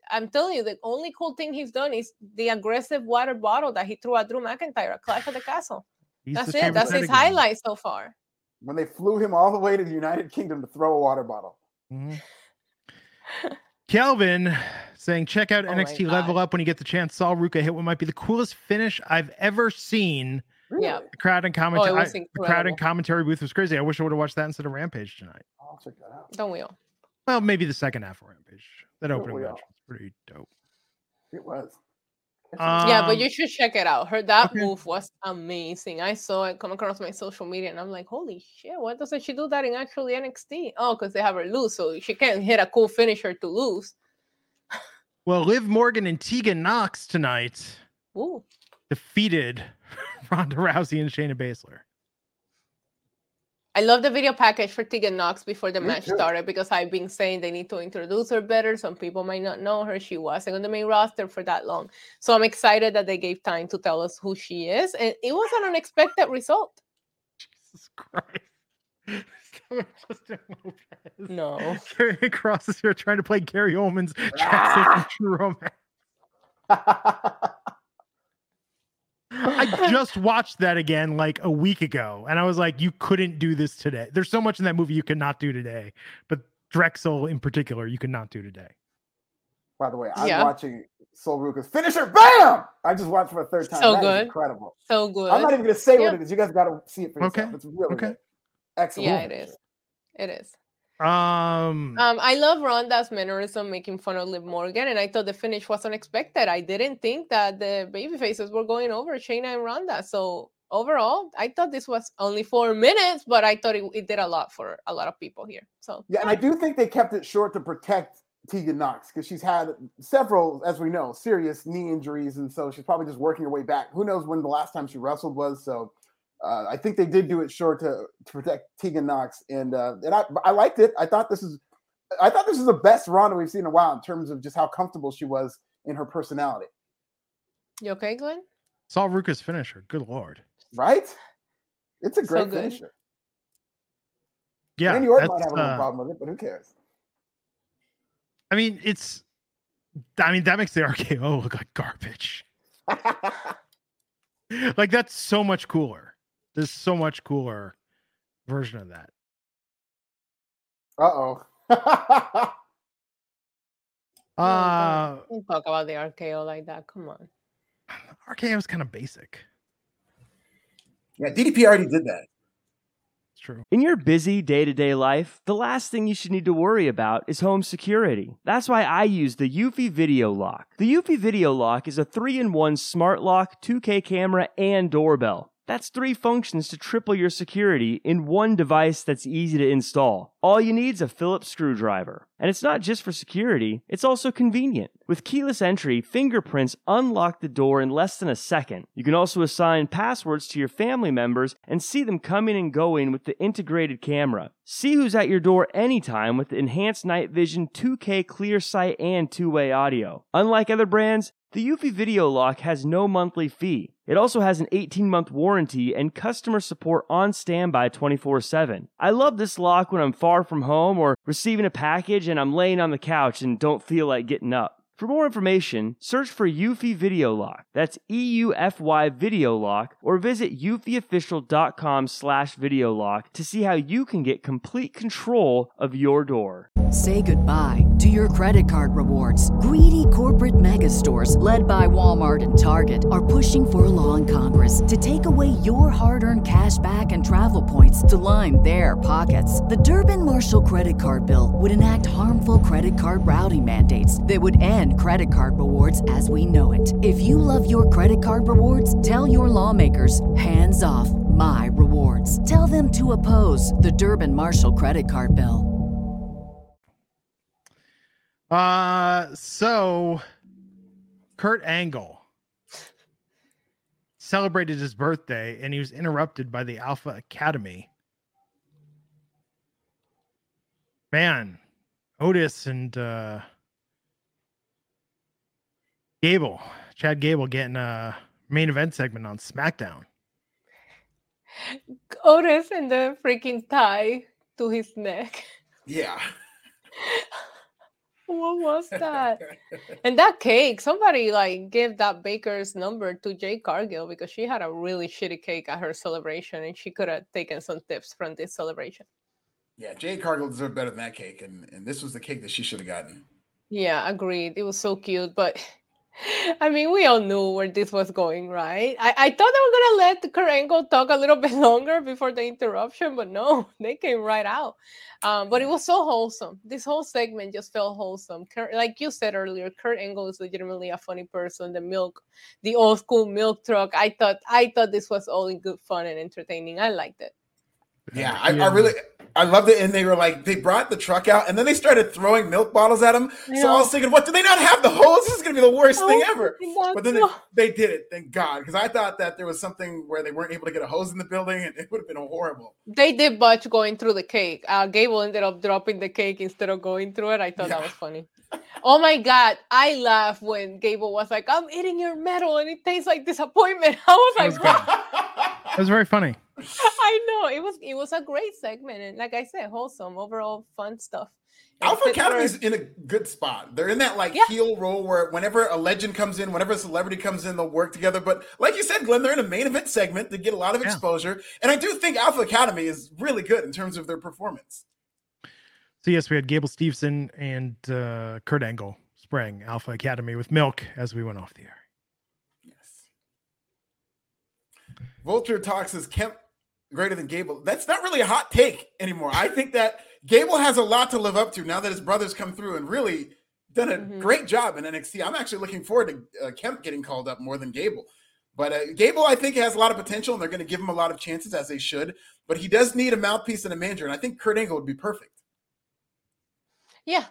I'm telling you, the only cool thing he's done is the aggressive water bottle that he threw at Drew McIntyre at Clash of the Castle. He's That's it. That's his again. highlight so far. When they flew him all the way to the United Kingdom to throw a water bottle. Mm-hmm. Kelvin saying, check out oh NXT Level Up when you get the chance. Sol Ruca hit what might be the coolest finish I've ever seen. Yeah. The crowd and commentary. Oh, the crowd and commentary booth was crazy. I wish I would have watched that instead of Rampage tonight. I'll check that out. Don't we all? Well, maybe the second half of Rampage. That opening match was pretty dope. It was. Um, yeah, but you should check it out. Her that okay. move was amazing. I saw it come across my social media, and I'm like, holy shit! Why doesn't she do that in actually NXT? Oh, because they have her lose, so she can't hit a cool finisher to lose. Well, Liv Morgan and Tegan Knox tonight Ooh. defeated Ronda Rousey and Shayna Baszler. I love the video package for Tegan Knox before the Me match too. started because I've been saying they need to introduce her better. Some people might not know her. She wasn't on the main roster for that long. So I'm excited that they gave time to tell us who she is. And it was an unexpected result. Jesus Christ. Justin Lopez. No. Karrion Kross is here trying to play Gary Oldman's Jackson Ah! from True Romance. I just watched that again like a week ago, and I was like, you couldn't do this today. There's so much in that movie you cannot do today, but Drexl in particular, you cannot do today. By the way, I'm Yeah. watching Sol Ruca's finisher. Bam! I just watched for a third time. So That is good. incredible. So good. I'm not even going to say Yeah. what it is. You guys got to see it for yourself. Okay. It's really Okay. good. Excellent. yeah, it is. It is. Um, Um, I love Ronda's mannerism making fun of Liv Morgan, and I thought the finish was unexpected. I didn't think that the baby faces were going over Shayna and Ronda. So overall, I thought this was only four minutes, but I thought it, it did a lot for a lot of people here. So Yeah, and I do think they kept it short to protect Tegan Knox because she's had several, as we know, serious knee injuries, and so she's probably just working her way back. Who knows when the last time she wrestled was? So uh, I think they did do it short to, to protect Tegan Knox, and uh, and I I liked it. I thought this is I thought this is the best Ronda we've seen in a while in terms of just how comfortable she was in her personality. you okay, Glenn? Sol Ruca's finisher. Good lord. Right? It's a great good. finisher. Yeah, Randy Orton might have a little uh, problem with it, but who cares? I mean, it's. I mean, that makes the RKO look like garbage. like that's so much cooler. There's so much cooler version of that. Uh oh. Uh, Don't talk about the RKO like that. Come on. RKO is kind of basic. yeah, DDP already did that. It's true. In your busy day to day life, the last thing you should need to worry about is home security. That's why I use the Eufy Video Lock. The Eufy Video Lock is a 3 in 1 smart lock, 2K camera, and doorbell. That's three functions to triple your security in one device that's easy to install. All you need is a Phillips screwdriver. And it's not just for security, it's also convenient. With keyless entry, fingerprints unlock the door in less than a second. You can also assign passwords to your family members and see them coming and going with the integrated camera. See who's at your door anytime with enhanced night vision 2K clear sight and two-way audio. Unlike other brands, the Eufy Video Lock has no monthly fee. It also has an 18 month warranty and customer support on standby 24 7. I love this lock when I'm far from home or receiving a package and I'm laying on the couch and don't feel like getting up. For more information, search for Eufy Video Lock. That's E-U-F-Y Video Lock, or visit eufyofficial.com slash video lock to see how you can get complete control of your door. Say goodbye to your credit card rewards. Greedy corporate mega stores, led by Walmart and Target, are pushing for a law in Congress to take away your hard earned cash back and travel points to line their pockets. The Durbin Marshall credit card bill would enact harmful credit card routing mandates that would end credit card rewards as we know it. If you love your credit card rewards, tell your lawmakers hands off my rewards. Tell them to oppose the Durbin Marshall credit card bill. Uh, so Kurt Angle celebrated his birthday and he was interrupted by the Alpha Academy. Man, Otis and uh Gable, Chad Gable getting a main event segment on SmackDown. Otis and the freaking tie to his neck. Yeah. What was that? and that cake, somebody like gave that baker's number to Jade Cargill because she had a really shitty cake at her celebration and she could have taken some tips from this celebration. Yeah, Jade Cargill deserved better than that cake, and, and this was the cake that she should have gotten. Yeah, agreed. It was so cute, but I mean, we all knew where this was going, right? I, I thought they were gonna let Kurt Angle talk a little bit longer before the interruption, but no, they came right out. Um, but it was so wholesome. This whole segment just felt wholesome. Kurt, like you said earlier, Kurt Angle is legitimately a funny person. The milk, the old school milk truck. I thought, I thought this was all in good fun and entertaining. I liked it. Yeah, I, I really I loved it. And they were like, they brought the truck out and then they started throwing milk bottles at him. So I was thinking, what, do they not have the hose? This is going to be the worst thing ever. But then they, they did it, thank God. Because I thought that there was something where they weren't able to get a hose in the building and it would have been horrible. They did botch going through the cake. Uh, Gable ended up dropping the cake instead of going through it. I thought yeah. that was funny. Oh my God. I laughed when Gable was like, I'm eating your metal and it tastes like disappointment. I was like, what? That was very funny. I know it was it was a great segment and like I said, wholesome, overall fun stuff. Alpha Academy is in a good spot. They're in that like yeah. heel role where whenever a legend comes in, whenever a celebrity comes in, they'll work together. But like you said, Glenn, they're in a main event segment to get a lot of exposure. Yeah. And I do think Alpha Academy is really good in terms of their performance. So yes, we had Gable Steveson and uh, Kurt Angle spraying Alpha Academy with milk as we went off the air. Yes. Vulture talks as Kemp greater than Gable. That's not really a hot take anymore. I think that Gable has a lot to live up to now that his brothers come through and really done a mm-hmm. great job in NXT. I'm actually looking forward to uh, Kemp getting called up more than Gable. But uh, Gable, I think, has a lot of potential, and they're going to give him a lot of chances as they should. But he does need a mouthpiece and a manager, and I think Kurt Angle would be perfect. Yeah,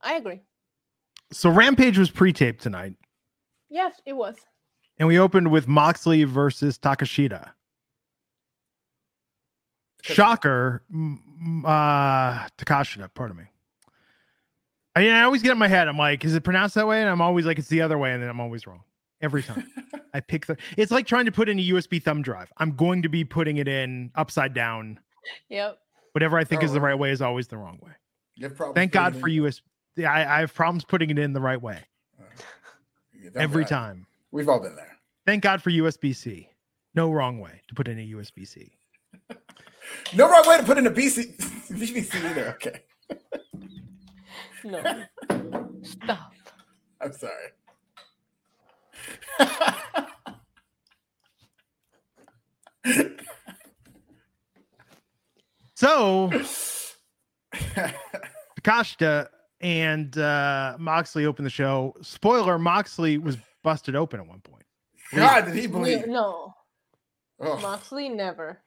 I agree. So Rampage was pre-taped tonight. Yes, it was. And we opened with Moxley versus Takeshita. Shocker, uh, Takashita, pardon me. I, mean, I always get in my head. I'm like, is it pronounced that way? And I'm always like, it's the other way, and then I'm always wrong every time. I pick the. It's like trying to put in a USB thumb drive. I'm going to be putting it in upside down. Yep. Whatever I think oh, is the right way is always the wrong way. You have problems. Thank God for USB. I, I have problems putting it in the right way. Uh, every time. We've all been there. Thank God for USB C. No wrong way to put in a USB C. No wrong way to put in a BC BBC either. Okay. no. Stop. I'm sorry. so Takashita and uh, Moxley opened the show. Spoiler: Moxley was busted open at one point. God, did he bleed? No, oh. Moxley never.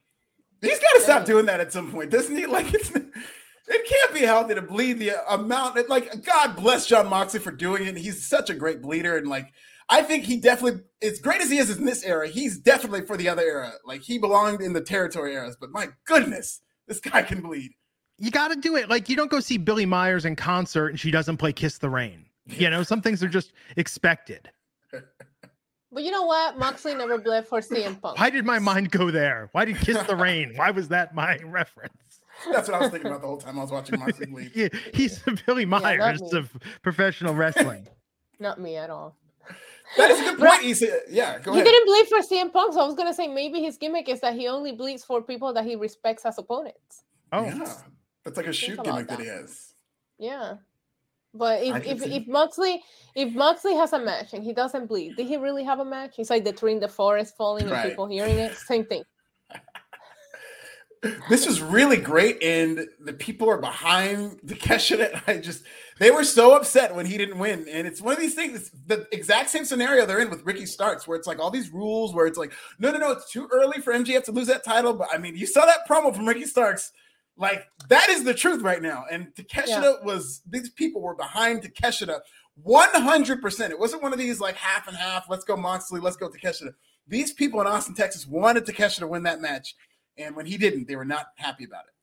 He's got to stop doing that at some point, doesn't he? Like it's it can't be healthy to bleed the amount. Like God bless Jon Moxley for doing it. He's such a great bleeder, and like I think he definitely, as great as he is in this era, he's definitely for the other era. Like he belonged in the territory eras, but my goodness, this guy can bleed. You got to do it. Like you don't go see Billie Myers in concert and she doesn't play "Kiss the Rain." You know, some things are just expected. But you know what? Moxley never bled for CM Punk. Why did my mind go there? Why did Kiss the Rain? Why was that my reference? That's what I was thinking about the whole time I was watching Moxley bleed. yeah, he's Billie Myers yeah, of professional wrestling. not me at all. That is a good point. He said, yeah, go he ahead. He didn't bleed for CM Punk, so I was gonna say maybe his gimmick is that he only bleeds for people that he respects as opponents. Oh, yeah. That's like a shoot gimmick that. that he has. Yeah. But if if, if Moxley if Moxley has a match and he doesn't bleed, did he really have a match? He's like the tree in the forest falling right. and people hearing it. Same thing. this was really great, and the people are behind Takeshita. I just they were so upset when he didn't win, and it's one of these things. the exact same scenario they're in with Ricky Starks, where it's like all these rules, where it's like, no, no, no, it's too early for MJF to lose that title. But I mean, you saw that promo from Ricky Starks like that is the truth right now. And Takeshita yeah. was these people were behind Takeshita 100%. It wasn't one of these like half and half. Let's go Moxley. Let's go Takeshita. These people in Austin, Texas wanted Takeshita to win that match. And when he didn't, they were not happy about it.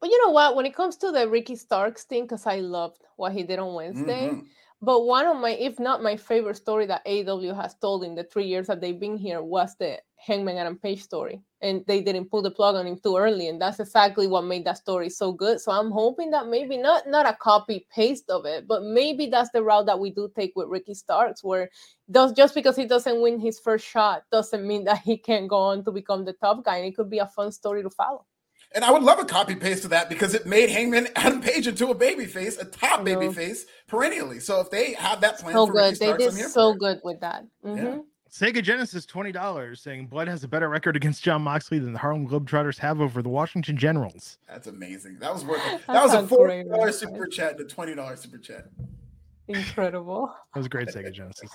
But you know what? When it comes to the Ricky Starks thing, because I loved what he did on Wednesday, mm-hmm. But one of my, if not my favorite story that AEW has told in the three years that they've been here was the Hangman Adam Page story. And they didn't pull the plug on him too early. And that's exactly what made that story so good. So I'm hoping that maybe not not a copy paste of it, but maybe that's the route that we do take with Ricky Starks, where does just because he doesn't win his first shot doesn't mean that he can't go on to become the top guy. And it could be a fun story to follow. And I would love a copy paste of that because it made Hangman Adam Page into a baby face, a top baby face perennially. So if they have that plan, so good, they did so good with that. Mm-hmm. Yeah. Sega Genesis twenty dollars saying Blood has a better record against Jon Moxley than the Harlem Globetrotters have over the Washington Generals. That's amazing. That was worth it. That was a four dollar super chat and a twenty dollar super chat. Incredible. That was great, Sega Genesis.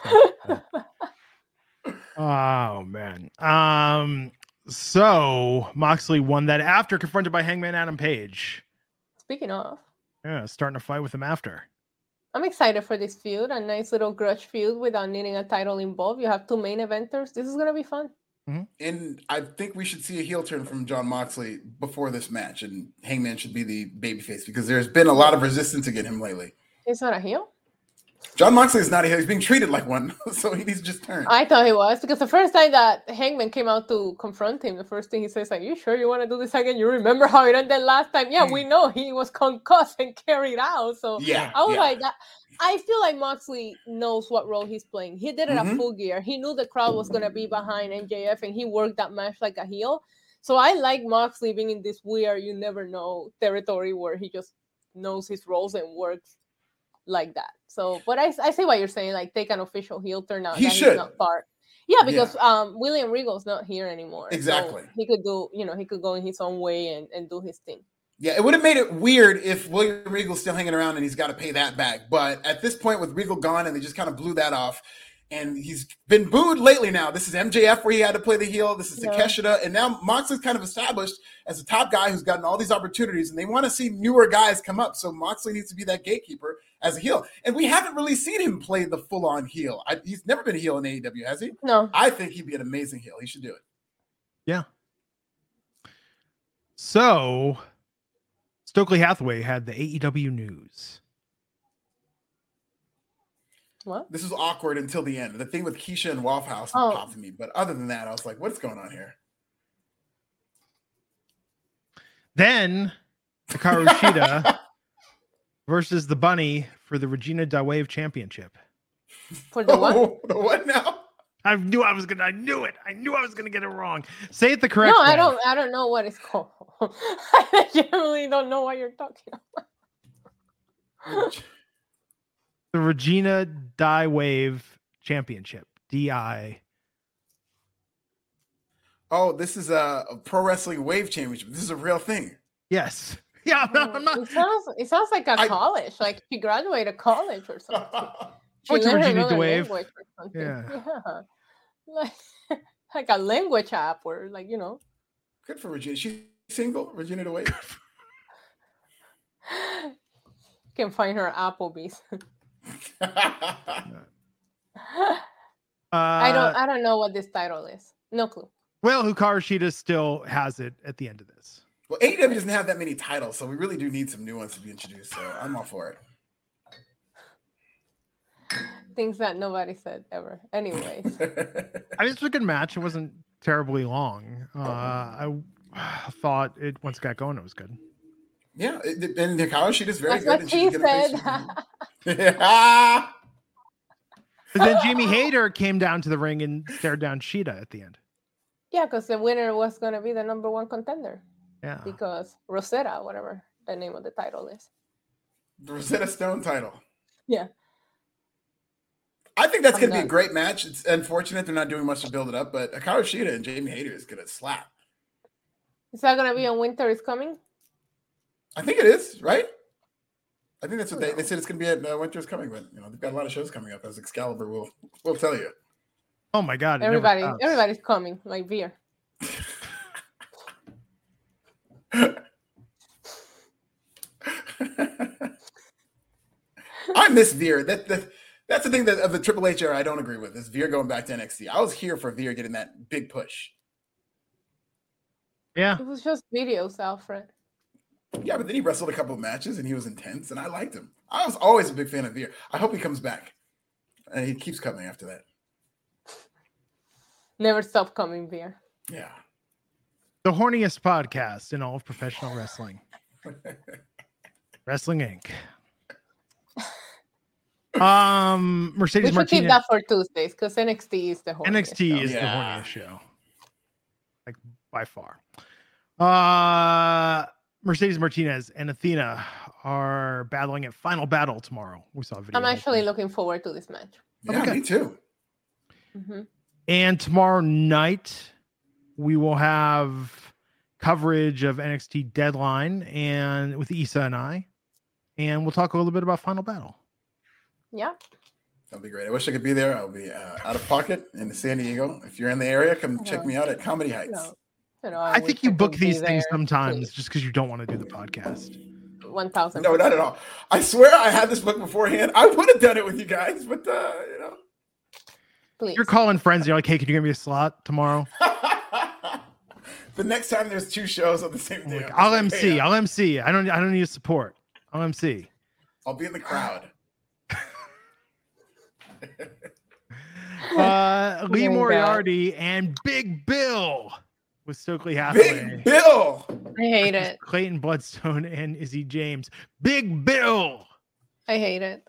oh man. Um So Moxley won that after confronted by Hangman Adam Page. Speaking of, yeah, starting to fight with him after. I'm excited for this feud. A nice little grudge feud without needing a title involved. You have two main eventers. This is gonna be fun. Mm-hmm. And I think we should see a heel turn from Jon Moxley before this match, and Hangman should be the babyface because there's been a lot of resistance against him lately. He's not a heel. Jon Moxley is not a heel. He's being treated like one, so he needs to just turn. I thought he was because the first time that Hangman came out to confront him, the first thing he says, "Are you sure you want to do this again? You remember how it ended last time? Yeah, mm. we know he was concussed and carried out. So yeah, I was yeah. like, I feel like Moxley knows what role he's playing. He did it mm-hmm. at full gear. He knew the crowd was gonna be behind MJF, and he worked that match like a heel. So I like Moxley being in this weird, you never know territory where he just knows his roles and works like that. So, but I, I see what you're saying. Like, take an official heel turn out. He should. not part. Yeah, because yeah. um William Regal's not here anymore. Exactly. So he could do, you know, he could go in his own way and, and do his thing. Yeah, it would have made it weird if William Regal's still hanging around and he's got to pay that back. But at this point, with Regal gone and they just kind of blew that off, and he's been booed lately now. This is MJF where he had to play the heel. This is yeah. Takeshita, and now Moxley's kind of established as a top guy who's gotten all these opportunities, and they want to see newer guys come up. So Moxley needs to be that gatekeeper as a heel, and we haven't really seen him play the full-on heel. I, he's never been a heel in AEW, has he? No. I think he'd be an amazing heel. He should do it. Yeah. So Stokely Hathaway had the AEW news. What? This was awkward until the end. The thing with Keisha and Waffle House oh. popped to me, but other than that, I was like, "What's going on here?" Then Hikaru Shida versus the Bunny for the Regina di Wave Championship. For the what? Oh, the what now? I knew I was gonna. I knew it. I knew I was gonna get it wrong. Say it the correct. No, way. I don't. I don't know what it's called. I genuinely don't know what you're talking about the Regina Die Wave Championship. DI. Oh, this is a, a, pro wrestling wave championship. This is a real thing. Yes. Yeah, I'm mm, not, It sounds it sounds like a I, college, like she graduated college or something. she What's Regina Die Wave? Yeah. yeah. Like, like a language app or like, you know. Good for Virginia. She's single, Regina Die Wave. can find her Applebee's. I don't. Uh, I don't know what this title is. No clue. Well, Hikaru Shida still has it at the end of this. Well, AEW doesn't have that many titles, so we really do need some new ones to be introduced. So I'm all for it. Things that nobody said ever. Anyway, I mean, it's a good match. It wasn't terribly long. Uh, I thought it once it got going, it was good. Yeah, and Hikaru Shida's very That's good. What she said. yeah. then Jamie Hayter came down to the ring and stared down Shida at the end. Yeah, because the winner was going to be the number one contender. Yeah. Because Rosetta, whatever the name of the title is. The Rosetta Stone title. Yeah. I think that's going to be a great match. It's unfortunate they're not doing much to build it up, but Hikaru Shida and Jamie Hayter is going to slap. Is that going to be on Winter is Coming? I think it is, right? I think that's what they, they said it's going to be at uh, Is Coming, but you know they've got a lot of shows coming up as Excalibur will will tell you. Oh my God! Everybody, everybody's coming like Veer. I miss Veer. That, that that's the thing that of the Triple H era I don't agree with is Veer going back to NXT. I was here for Veer getting that big push. Yeah, it was just videos, Alfred. Yeah, but then he wrestled a couple of matches and he was intense, and I liked him. I was always a big fan of Veer. I hope he comes back, and he keeps coming after that. Never stop coming, Veer. Yeah. The horniest podcast in all of professional wrestling. wrestling Inc. Um, Mercedes we should Martinez. keep that for Tuesdays because NXT is the horniest. NXT is yeah. the horniest show, like by far. Uh Mercedes Martinez and Athena are battling at Final Battle tomorrow. We saw a video. I'm actually looking forward to this match. Yeah, okay. me too. Mm-hmm. And tomorrow night, we will have coverage of NXT Deadline and with Isa and I, and we'll talk a little bit about Final Battle. Yeah. That'll be great. I wish I could be there. I'll be uh, out of pocket in San Diego. If you're in the area, come check me out at Comedy Heights. No. You know, I, I think you book these things sometimes please. just because you don't want to do the podcast. One thousand. No, not at all. I swear I had this book beforehand. I would have done it with you guys, but uh, you know. Please. You're calling friends. You're like, hey, can you give me a slot tomorrow? the next time there's two shows on the same day, like, I'll MC. Hey, I'll MC. I don't. I don't need support. I'll MC. I'll be in the crowd. uh, Lee Moriarty and Big Bill with Stokely Hathaway. Big Bill. I hate it. Clayton Bloodstone and Izzy James. Big Bill. I hate it.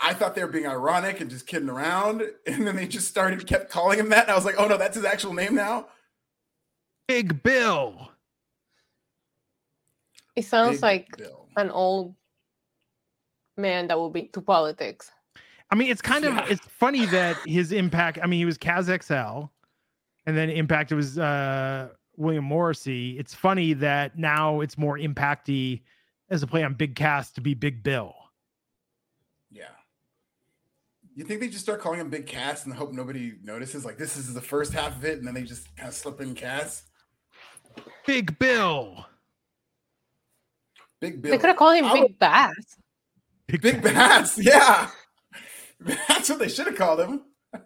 I thought they were being ironic and just kidding around, and then they just started kept calling him that. And I was like, oh no, that's his actual name now. Big Bill. It sounds Big like Bill. an old man that will be to politics. I mean, it's kind of it's funny that his impact. I mean, he was Kaz XL, and then impact it was uh, William Morrissey. It's funny that now it's more impacty as a play on Big Cass to be Big Bill. Yeah. You think they just start calling him Big Cass and hope nobody notices? Like this is the first half of it, and then they just kind of slip in Cass. Big Bill. Big Bill. They could have called him Big Bass. Big, Big Bass. Yeah. That's what they should have called him.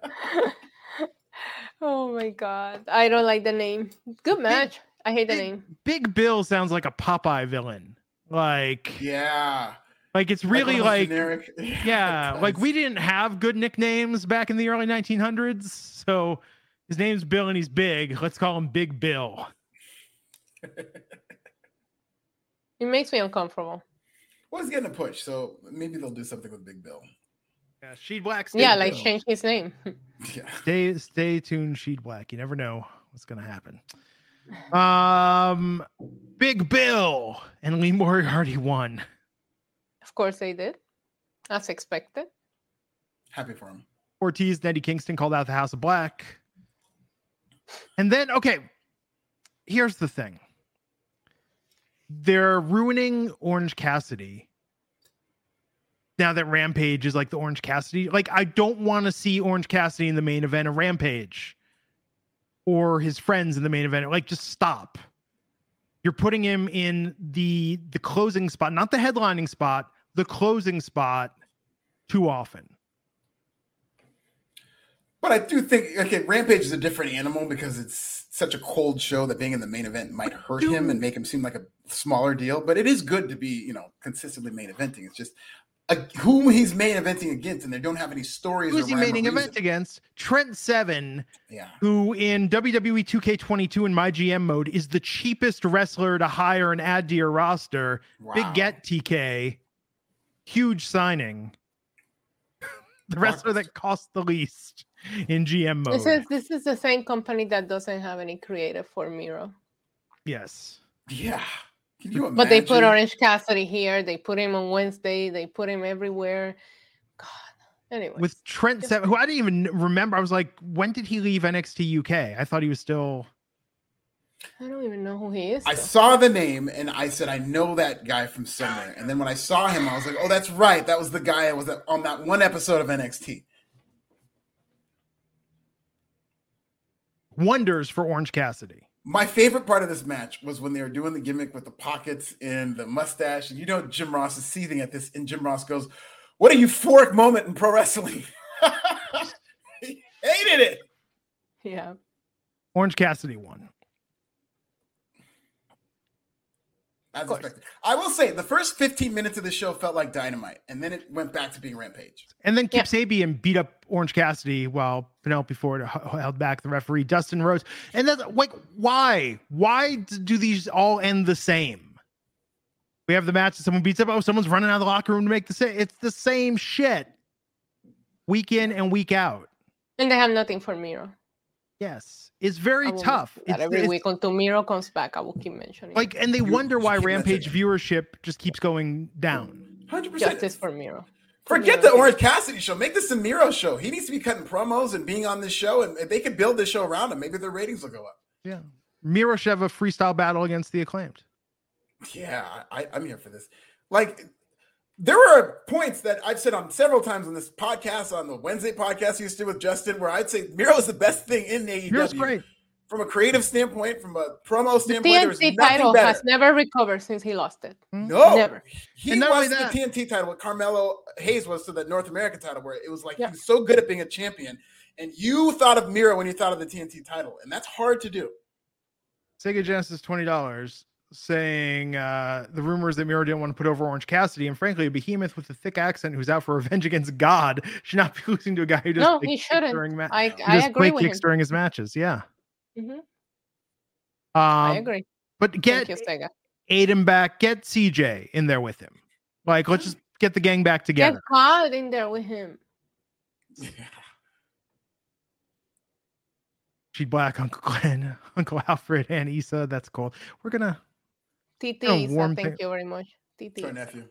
oh my god. I don't like the name. Good match. Big, I hate the Big, name. Big Bill sounds like a Popeye villain. Like Yeah. Like it's really like, like yeah, like we didn't have good nicknames back in the early 1900s. So his name's Bill and he's big. Let's call him Big Bill. it makes me uncomfortable. Well, he's getting a push, so maybe they'll do something with Big Bill. Yeah, Sheed Black. Yeah, like Bill. change his name. yeah. Stay stay tuned, Sheed Black. You never know what's gonna happen. Um, Big Bill and Lee Moriarty won. Of course they did, as expected. Happy for him. Ortiz, Eddie Kingston called out the House of Black. And then, okay, here's the thing they're ruining Orange Cassidy now that Rampage is like the Orange Cassidy. Like, I don't want to see Orange Cassidy in the main event of Rampage or his friends in the main event. Like, just stop. You're putting him in the the closing spot, not the headlining spot, the closing spot too often. But I do think okay, Rampage is a different animal because it's such a cold show that being in the main event might hurt him and make him seem like a smaller deal. But it is good to be, you know, consistently main eventing. It's just uh, whom he's main eventing against, and they don't have any stories. Who's he main event against? Trent Seven, yeah, who in WWE 2K22 in my GM mode is the cheapest wrestler to hire and add to your roster. Wow. Big get TK, huge signing. the wrestler that costs the least in GM mode. This is this is the same company that doesn't have any creative for Miro. Yes. Yeah. But they put Orange Cassidy here. They put him on Wednesday. They put him everywhere. God. Anyway. With Trent Seven, who I didn't even remember. I was like, when did he leave NXT UK? I thought he was still. I don't even know who he is. I saw the name and I said, I know that guy from somewhere. And then when I saw him, I was like, oh, that's right. That was the guy that was on that one episode of NXT. wonders for Orange Cassidy. My favorite part of this match was when they were doing the gimmick with the pockets and the mustache. And you know, Jim Ross is seething at this. And Jim Ross goes, What a euphoric moment in pro wrestling. he hated it. Yeah. Orange Cassidy won. As expected. I will say the first 15 minutes of the show felt like dynamite, and then it went back to being Rampage. And then Kip yeah. Sabian beat up Orange Cassidy while Penelope Ford held back the referee Dustin Rhodes. And that's like, why? Why do these all end the same? We have the match, that someone beats up, oh, someone's running out of the locker room to make the same. It's the same shit week in and week out. And they have nothing for Miro. Yes. It's very tough. It's, every it's, week until Miro comes back, I will keep mentioning. Like, and they wonder why Rampage viewership just keeps going down. Hundred percent. Justice for Miro. Forget the Orange Cassidy show. Make this a Miro show. He needs to be cutting promos and being on this show. And if they could build this show around him, maybe their ratings will go up. Yeah. Miro should have a freestyle battle against the acclaimed. Yeah, I, I'm here for this. Like there were points that I've said on several times on this podcast, on the Wednesday podcast you used to do with Justin, where I'd say Miro is the best thing in AEW. Miro's great. from a creative standpoint, from a promo standpoint, the there was TNT nothing title better. has never recovered since he lost it. Hmm? No, Never. He And not was only the TNT title. What Carmelo Hayes was to the North American title, where it was like Yeah. he was so good at being a champion, and you thought of Miro when you thought of the TNT title, and that's hard to do. Sega Genesis twenty dollars saying uh, the rumors that Miro didn't want to put over Orange Cassidy, and frankly, a behemoth with a thick accent who's out for revenge against God should not be losing to a guy who just No, he shouldn't. during ma- I, I agree with kicks him. during his matches. Yeah, Mhm. um, I agree. but get you. Aiden back, get CJ in there with him. Like, let's just get the gang back together. Get. God in there with him. She'd black Uncle Glenn, Uncle Alfred, and Issa. That's cool. We're gonna TT, Oh, Isa, warm thank thing- you very much. TT. It's our nephew.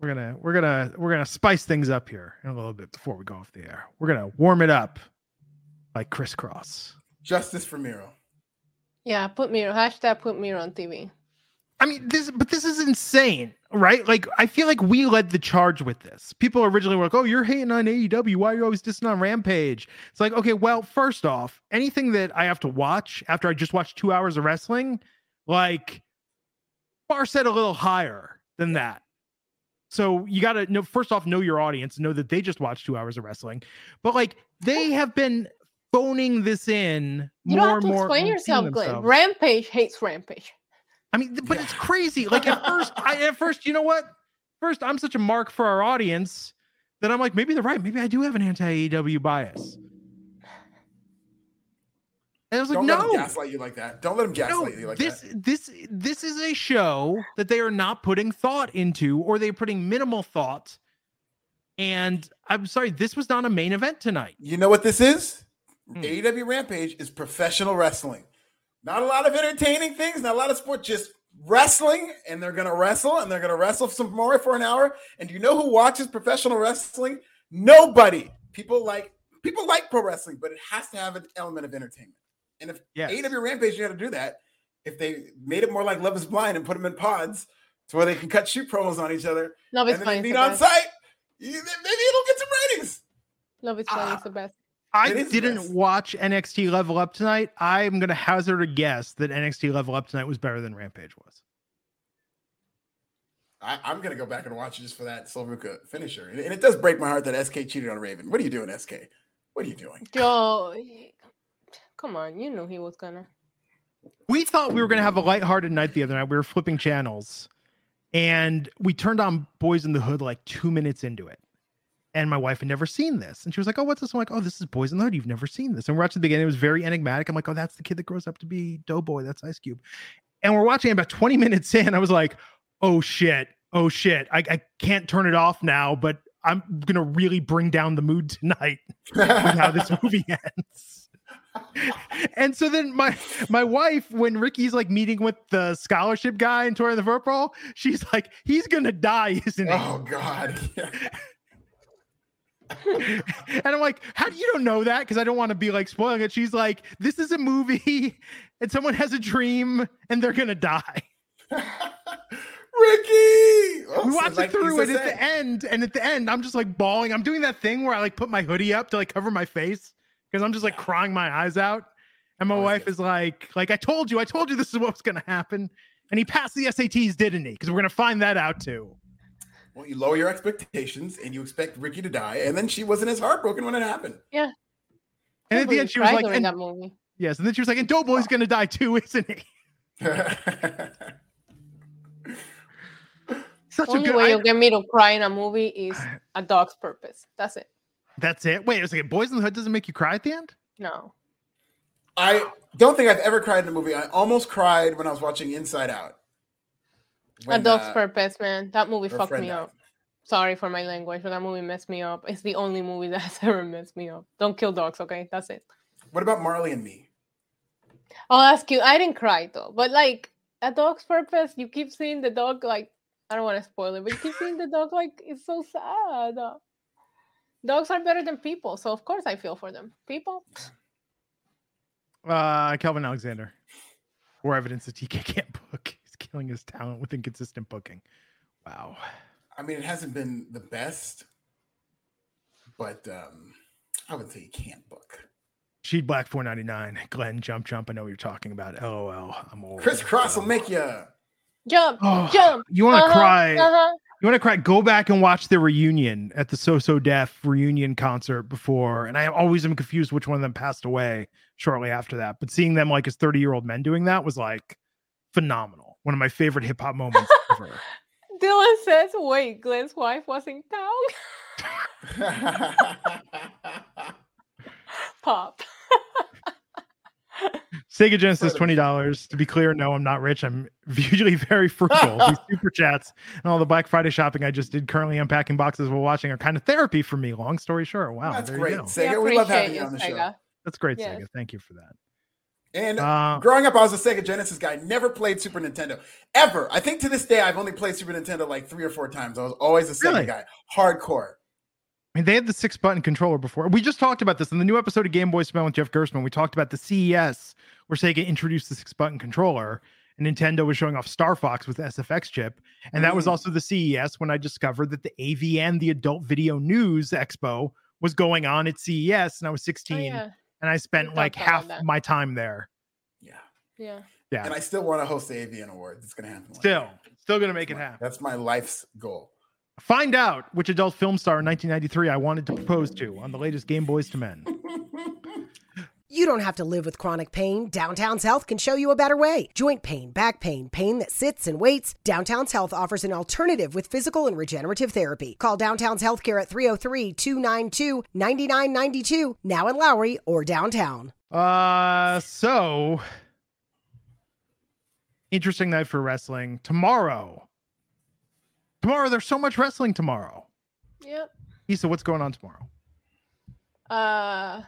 we're gonna we're gonna we're gonna spice things up here in a little bit before we go off the air. We're gonna warm it up like Kris Kross. Justice for Miro. Yeah, put Miro. Hashtag put Miro on TV. I mean, this, but this is insane, right? Like, I feel like we led the charge with this. People originally were like, "Oh, you're hating on AEW. Why are you always dissing on Rampage?" It's like, okay, well, first off, anything that I have to watch after I just watched two hours of wrestling, like, bar set a little higher than that. So you got to know first off, know your audience, know that they just watched two hours of wrestling, but like they have been phoning this in You more don't have and more. explain yourself, Glenn. Rampage hates Rampage. I mean, but it's crazy. Like at first, I at first, you know what? First, I'm such a mark for our audience that I'm like, maybe they're right. Maybe I do have an anti AEW bias. And I was like, no. Don't no, gaslight you like that. Don't let him no, gaslight you like this that. this this is a show that they are not putting thought into, or they're putting minimal thought. And I'm sorry, this was not a main event tonight. You know what this is? Hmm. AEW Rampage is professional wrestling. Not a lot of entertaining things, not a lot of sport, just wrestling, and they're gonna wrestle, and they're gonna wrestle some more for an hour. And you know who watches professional wrestling? Nobody. People like people like pro wrestling, but it has to have an element of entertainment. And if Yes. AEW Rampage knew how to do that, if they made it more like Love is Blind and put them in pods to where they can cut shoot promos on each other, Love is Blind then funny. they is meet on site, maybe it'll get some ratings. Love is Blind Ah. is the best. I It is the didn't best. watch NXT Level Up tonight. I'm gonna hazard a guess that NXT Level Up tonight was better than Rampage was. I, I'm gonna go back and watch it just for that Silveruka finisher, and, and it does break my heart that SK cheated on Raven. What are you doing, SK? What are you doing? Joe, come on. You knew he was gonna. We thought we were gonna have a lighthearted night the other night. We were flipping channels, and we turned on Boys in the Hood like two minutes into it. And my wife had never seen this, and she was like, "Oh, what's this?" I'm like, "Oh, this is Boys in the Hood. You've never seen this." And we're watching the beginning. It was very enigmatic. I'm like, "Oh, that's the kid that grows up to be Doughboy. That's Ice Cube." And we're watching about 20 minutes in. I was like, "Oh shit! Oh shit! I, I can't turn it off now." But I'm gonna really bring down the mood tonight with how this movie ends. And so then my my wife, when Ricky's like meeting with the scholarship guy in Tour of the Football, she's like, he's gonna die, isn't he? oh God! and I'm like, how do you don't know that? Because I don't want to be like spoiling it. She's like, this is a movie, and someone has a dream, and they're gonna die. Ricky, oh, we watched it through, and at the end, and at the end, I'm just like bawling. I'm doing that thing where I like put my hoodie up to like cover my face because I'm just like crying my eyes out. And my oh, Always wife good. is like, like I told you, I told you this is what was gonna happen. And he passed the SATs, didn't he? Because we're gonna find that out too. Well, you lower your expectations and you expect Ricky to die, and then she wasn't as heartbroken when it happened. Yeah. And Can't at the end, she was like, during and, that movie. yes, and then she was like, and Doughboy's gonna die too, isn't he? Such a Only good. way I- you get me to cry in a movie is a dog's purpose. That's it. That's it. Wait a second. Boys in the Hood doesn't make you cry at the end? No. I don't think I've ever cried in a movie. I almost cried when I was watching Inside Out. a When, dog's uh, purpose, man. That movie fucked me died. up. Sorry for my language, but that movie messed me up. It's the only movie that has ever messed me up. Don't kill dogs, okay? That's it. What about Marley and Me? Oh, that's cute. I didn't cry though. But like a dog's purpose, you keep seeing the dog like I don't want to spoil it, but you keep seeing the dog like it's so sad. Dogs are better than people, so of course I feel for them. People, Uh, Kelvin Alexander. More evidence that TK can't book. He's killing his talent with inconsistent booking. Wow. I mean, it hasn't been the best, but um, I would say you can't book. Sheed Black 499. Glenn, jump, jump. I know what you're talking about. LOL. I'm old. Kris Kross will make you jump, Oh, jump. You want to Uh-huh, cry? Uh-huh. You want to cry? Go back and watch the reunion at the So So Def reunion concert before. And I always am confused which one of them passed away shortly after that. But seeing them like as 30 year old men doing that was like phenomenal. One of my favorite hip hop moments ever. Dylan says, wait, Glenn's wife was in town. Pop. Sega Genesis, twenty dollars. To be clear, no, I'm not rich. I'm usually very frugal. These super chats and all the Black Friday shopping I just did, currently unpacking boxes while watching, are kind of therapy for me. Long story short, wow, That's there great. you go. Sega, We we love having you on the show. That's great, Yes. Sega. Thank you for that. And Uh, growing up, I was a Sega Genesis guy. Never played Super Nintendo ever. I think to this day, I've only played Super Nintendo like three or four times. I was always a Sega Really? guy, hardcore. I mean, they had the six button controller before. We just talked about this in the new episode of Game Boy Smell with Jeff Gerstmann. We talked about the CES where Sega introduced the six button controller and Nintendo was showing off Star Fox with SFX chip. And that was Mm. also the CES when I discovered that the AVN, the Adult Video News Expo, was going on at CES. And I was Oh, 16 yeah. and I spent like half that. my time there. Yeah. Yeah. Yeah. And I still want to host the AVN Awards. It's going to happen. Still, day. still going to make it happen. That's my life's goal. Find out which adult film star in 1993 I wanted to propose to on the latest Game Boys to Men. You don't have to live with chronic pain. Downtown's Health can show you a better way. Joint pain, back pain, pain that sits and waits. Downtown's Health offers an alternative with physical and regenerative therapy. Call Downtown's Healthcare at 303 292 9992, now in Lowry or downtown. Uh, so interesting night for wrestling tomorrow. Tomorrow, there's so much wrestling tomorrow. Yep. Issa, what's going on tomorrow? Uh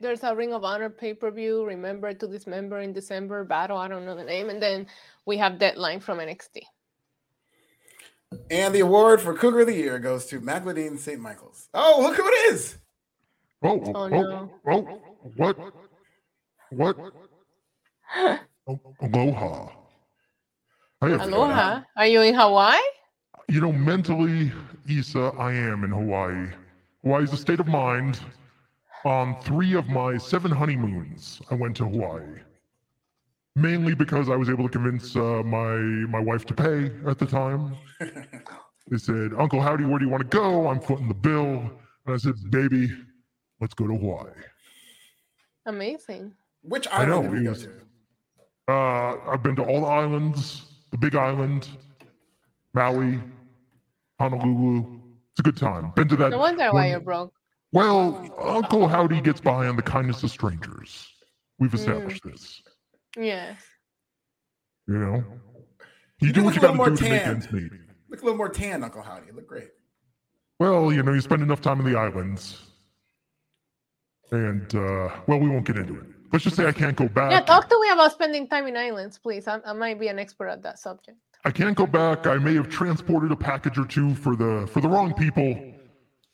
there's a Ring of Honor pay-per-view, remember to dismember in December battle. I don't know the name. And then we have deadline from NXT. And the award for Cougar of the Year goes to Magladine St. Michael's. Oh, look who it is. Oh, Oh, oh, no. oh, oh what? What? Oh, aloha. Hey. Aloha. Are you in Hawaii? You know, mentally, Issa, I am in Hawaii. Hawaii is a state of mind. On three of my seven honeymoons, I went to Hawaii. Mainly because I was able to convince uh, my my wife to pay at the time. They said, "Uncle Howdy, where do you want to go?" I'm footing the bill, and I said, "Baby, let's go to Hawaii." Amazing. Which I know, island did we was- to? Uh, I've been to all the islands, the Big Island, Maui, Honolulu. It's a good time. Been to that. No wonder why one- you're broke. Well, Uncle Howdy gets by on the kindness of strangers. We've established this. Yes. You know, you, You do look what a you got to little do more to make ends meet. Look a little more tan, Uncle Howdy. You look great. Well, you know, you spend enough time in the islands, and uh, well, we won't get into it. Let's just say I can't go back. Yeah, talk to me about spending time in islands, please. I, I might be an expert at that subject. I can't go back. I may have transported a package or two for the for the wrong people,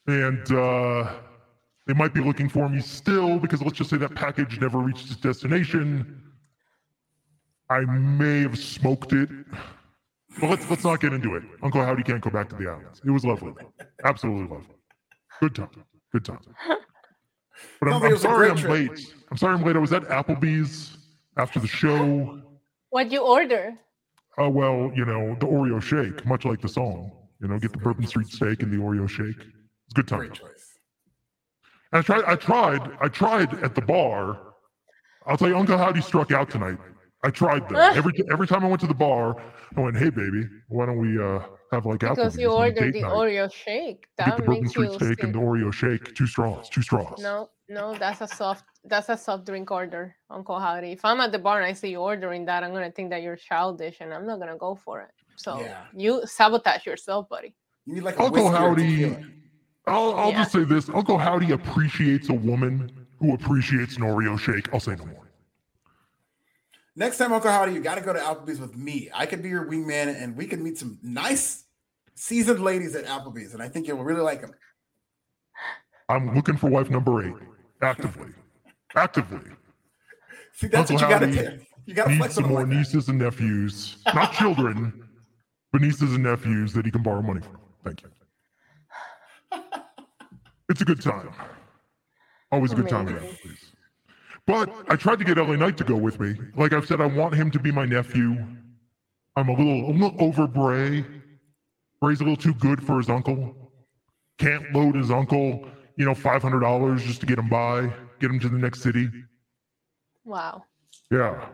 and uh, they might be looking for me still because let's just say that package never reached its destination. I may have smoked it. But let's let's not get into it. Uncle Howdy can't go back to the islands. It was lovely, absolutely lovely. Good time, good time. But I'm, Sounds I'm sorry I'm trip. late. I'm sorry I'm late. I was at Applebee's after the show. What'd you order? Oh well, you know the Oreo shake, much like the song. You know, get the Bourbon Street steak and the Oreo shake. It's a good time. Great choice. And I tried. I tried. I tried at the bar. I'll tell you, Uncle Howdy struck out tonight. I tried that every every time I went to the bar. I went, "Hey, baby, why don't we uh, have like Because you ordered the night? Oreo shake. Get That the Bourbon makes Street you steak and the. Oreo shake. Two straws. Two straws. No, no, that's a soft that's a soft drink order, Uncle Howdy. If I'm at the bar and I see you ordering that, I'm gonna think that you're childish and I'm not gonna go for it. So Yeah. you sabotage yourself, buddy. You need like a Uncle whiskey or Howdy. Tequila. I'll, I'll Yeah. just say this: Uncle Howdy appreciates a woman who appreciates an Oreo shake. I'll say no more. Next time, Uncle Howdy, you got to go to Applebee's with me. I could be your wingman, and we could meet some nice, seasoned ladies at Applebee's, and I think you'll really like them. I'm looking for wife number eight actively. Actively. See, that's Uncle what you got to Howdy do. You got to Need flex some more like nieces and nephews, not children, but nieces and nephews that he can borrow money from. Thank you. It's a good time. Always a good time at Amazing. Applebee's. But I tried to get LA Knight to go with me. Like I've said, I want him to be my nephew. I'm a little, a little over Bray. Bray's a little too good for his uncle. Can't load his uncle, you know, five hundred dollars just to get him by, get him to the next city. Wow. Yeah,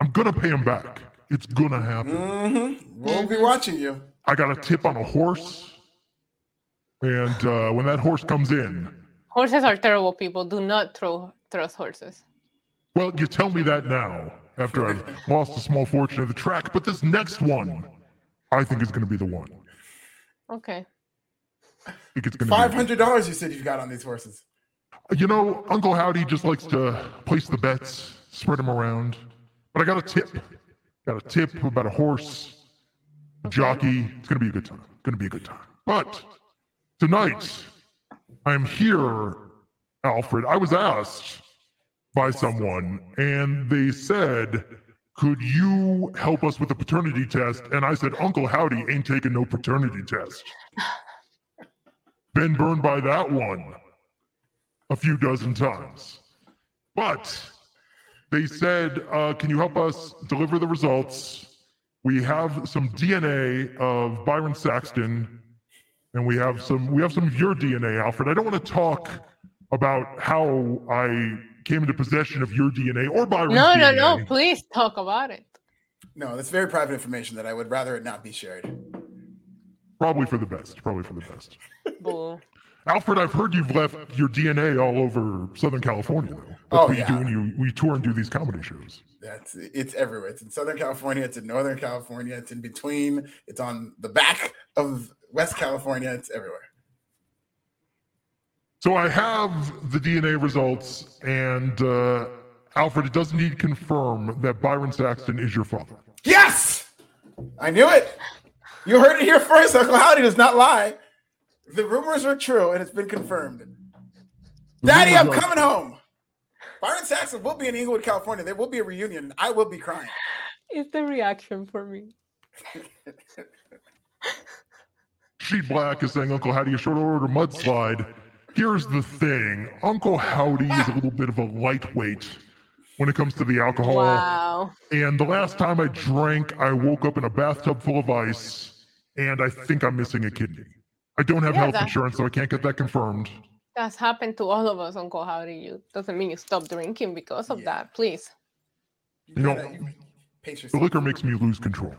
I'm gonna pay him back. It's gonna happen. Mm-hmm. We'll be watching you. I got a tip on a horse, and uh, when that horse comes in, Horses are terrible people. Do not throw trust horses. well, you tell me that now after I've lost a small fortune at the track. But this next one, I think is gonna be the one. Okay. I think it's gonna Five hundred dollars. You said you've got on these horses. You know, Uncle Howdy just likes to place the bets, spread them around. But I got a tip. Got a tip about a horse, a jockey. It's gonna be a good time. Gonna be a good time. But tonight, I'm here, Alfred. I was asked by someone, and they said, "Could you help us with the paternity test?" And I said, "Uncle Howdy ain't taking no paternity test." Been burned by that one a few dozen times. But they said, uh, Can you help us deliver the results? We have some DNA of Byron Saxton, and we have some we have some of your DNA, Alfred. I don't want to talk about how I came into possession of your DNA or Byron's No, no, DNA. no. Please talk about it. No, that's very private information that I would rather it not be shared. Probably for the best. Probably for the best. Boo. Alfred, I've heard you've left your DNA all over Southern California, though. That's Oh, what yeah. you do when you we tour and do these comedy shows. That's it's everywhere. It's in Southern California. It's in Northern California. It's in between. It's on the back of West California. It's everywhere. So I have the DNA results, and uh, Alfred, it does need confirm that Byron Saxton is your father. Yes, I knew it. You heard it here first. Uncle Howdy does not lie. The rumors are true, and it's been confirmed. The Daddy, I'm are- coming home. Byron Saxton will be in Inglewood, California. There will be a reunion. I will be crying. It's the reaction for me. Sheet Black is saying, Uncle Howdy, a short order mudslide. Here's the thing Uncle Howdy is a little bit of a lightweight when it comes to the alcohol. Wow. And the last time I drank, I woke up in a bathtub full of ice, and I think I'm missing a kidney. I don't have Yeah, health insurance, so I can't get that confirmed. That's happened to all of us, Uncle Howdy. You doesn't mean you stop drinking because of Yeah. that. Please. You know, you pace The liquor makes me lose control.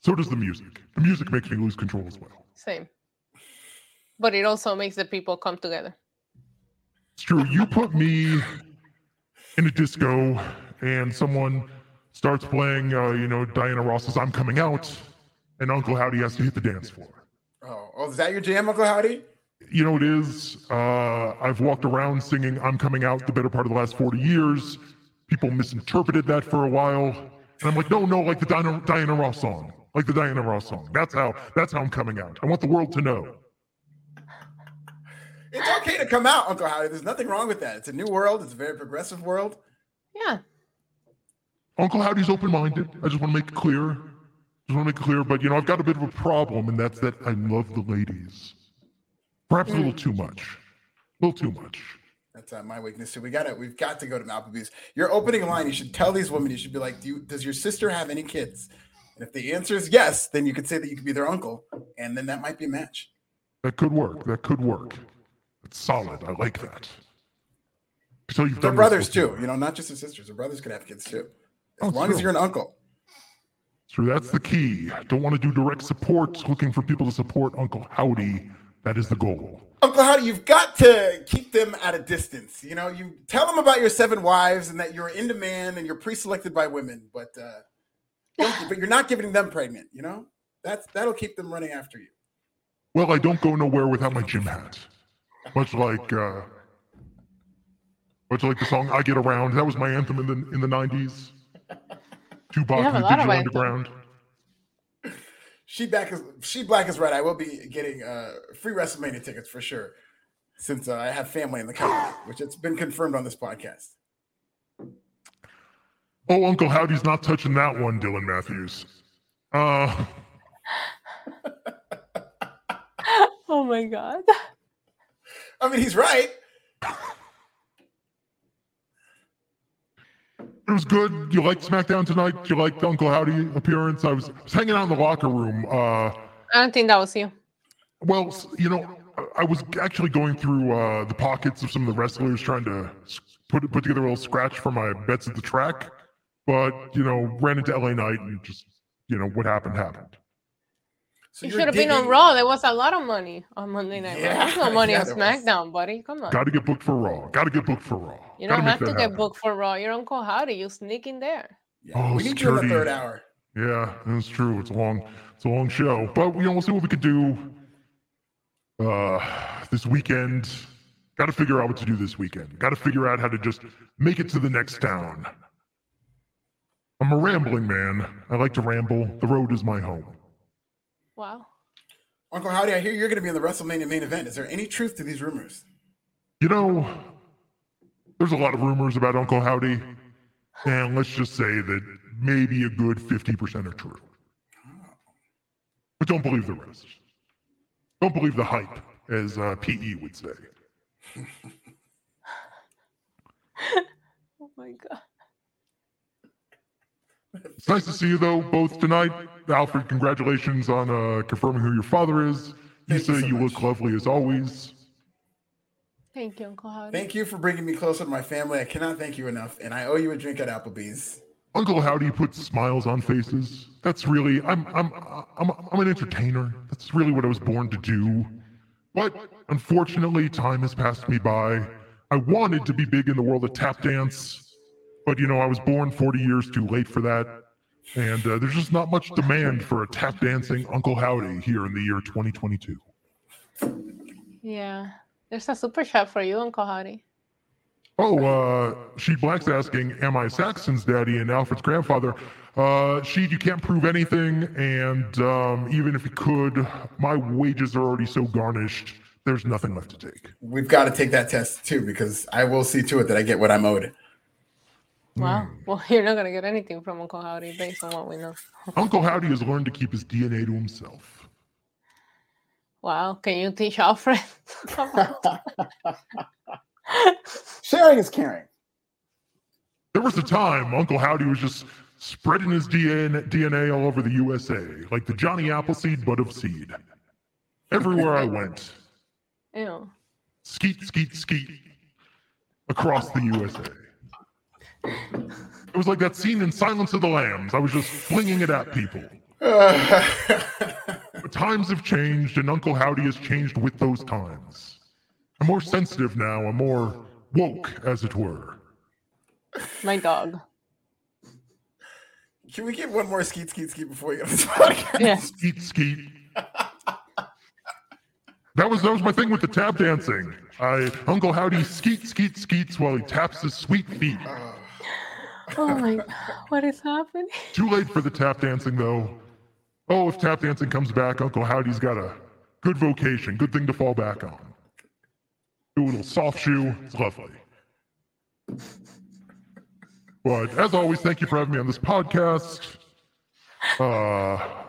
So does the music. The music makes me lose control as well. Same. But it also makes the people come together. It's true. You put me in a disco and someone starts playing, uh, you know, Diana Ross's I'm Coming Out, and Uncle Howdy has to hit the dance floor. Oh, oh, is that your jam, Uncle Howdy? You know, it is. Uh, I've walked around singing I'm Coming Out the better part of the last 40 years. People misinterpreted that for a while. And I'm like, no, no, like the Diana, Diana Ross song. Like the Diana Ross song. That's how that's how I'm coming out. I want the world to know. It's okay to come out, Uncle Howdy. There's nothing wrong with that. It's a new world. It's a very progressive world. Yeah. Uncle Howdy's open-minded. I just want to make it clear. Just want to make it clear. But you know, I've got a bit of a problem, and that's that I love the ladies. Perhaps a little too much. A little too much. That's uh, my weakness too. We gotta, we've got to go to Malpabee's. Your opening line, you should tell these women. You should be like, "Do you, does your sister have any kids?" And if the answer is yes, then you could say that you could be their uncle, and then that might be a match. That could work. That could work. It's solid. I like that. So you've They're brothers too. You know, not just their sisters. Their brothers could have kids too, Oh, as long as you're an uncle. So that's the key. Don't want to do direct support. Looking for people to support Uncle Howdy. That is the goal. Uncle Howdy, you've got to keep them at a distance. You know, you tell them about your seven wives and that you're in demand and you're pre-selected by women, but uh, but you're not giving them pregnant. You know, that's that'll keep them running after you. Well, I don't go nowhere without my gym hat. Much like uh much like the song I Get Around. That was my anthem in the in the nineties. Tupac You and the Digital. Underground. She back is she black is right. I will be getting uh, free WrestleMania tickets for sure, since uh, I have family in the company, which it's been confirmed on this podcast. Oh, Uncle Howdy's not touching that one, Dylan Matthews. Uh Oh my god. I mean, he's right. It was good. You liked SmackDown tonight? You liked Uncle Howdy appearance? I was, was hanging out in the locker room. Uh, I don't think that was you. Well, you know, I was actually going through uh, the pockets of some of the wrestlers, trying to put put together a little scratch for my bets at the track. But you know, ran into LA Knight and just you know what happened happened. So you should have been on Raw. There was a lot of money on Monday Night yeah, There's no money yeah, on SmackDown, was. buddy. Come on. Got to get booked for Raw. Got to get booked for Raw. You don't have to happen. get booked for Raw. You're Uncle Howdy. You sneak in there. Yeah, oh, we need you in the third hour. Yeah, that's true. It's a long, it's a long show, but you know we'll see what we could do uh, this weekend. Got to figure out what to do this weekend. Got to figure out how to just make it to the next town. I'm a rambling man. I like to ramble. The road is my home. Wow. Uncle Howdy, I hear you're going to be in the WrestleMania main event. Is there any truth to these rumors? You know, there's a lot of rumors about Uncle Howdy, and let's just say that maybe a good 50% are true. But don't believe the rest. Don't believe the hype, as uh, PE would say. oh my God. It's nice to see you, though, both tonight. Alfred, congratulations on uh, confirming who your father is. You say you, so look lovely as always. Thank you, Uncle Howdy. Thank you for bringing me closer to my family. I cannot thank you enough, and I owe you a drink at Applebee's. Uncle Howdy puts smiles on faces. That's really I'm I'm I'm I'm an entertainer. That's really what I was born to do. But unfortunately, time has passed me by. I wanted to be big in the world of tap dance, but you know, I was born 40 years too late for that. And uh, there's just not much demand for a tap dancing Uncle Howdy here in the year 2022. Yeah. There's a super chat for you, Uncle Howdy. Oh, uh, She Black's asking, Am I Saxton's daddy and Alfred's grandfather? Uh, she, you can't prove anything, and um, even if you could, my wages are already so garnished, there's nothing left to take. We've got to take that test too, because I will see to it that I get what I'm owed. Wow. Mm. Well, you're not going to get anything from Uncle Howdy based on what we know. Uncle Howdy has learned to keep his DNA to himself. Wow. Can you teach Alfred? Sharing is caring. There was a time Uncle Howdy was just spreading his DNA all over the USA, like the Johnny Appleseed bud of seed. Everywhere I went. Ew. Skeet, skeet, skeet across the USA. It was like that scene in Silence of the Lambs. I was just flinging it at people. but times have changed, and Uncle Howdy has changed with those times. I'm more sensitive now. I'm more woke, as it were. My dog. Can we get one more skeet skeet skeet before you get this podcast? Yeah. Skeet skeet. That was that was my thing with the tap dancing. I Uncle Howdy skeet skeet skeets while he taps his sweet feet. Oh. Oh my! God, what is happening? Too late for the tap dancing though. Oh, if tap dancing comes back, Uncle Howdy's got a good vocation, good thing to fall back on do a little soft shoe. It's lovely. But as always, thank you for having me on this podcast. Uh,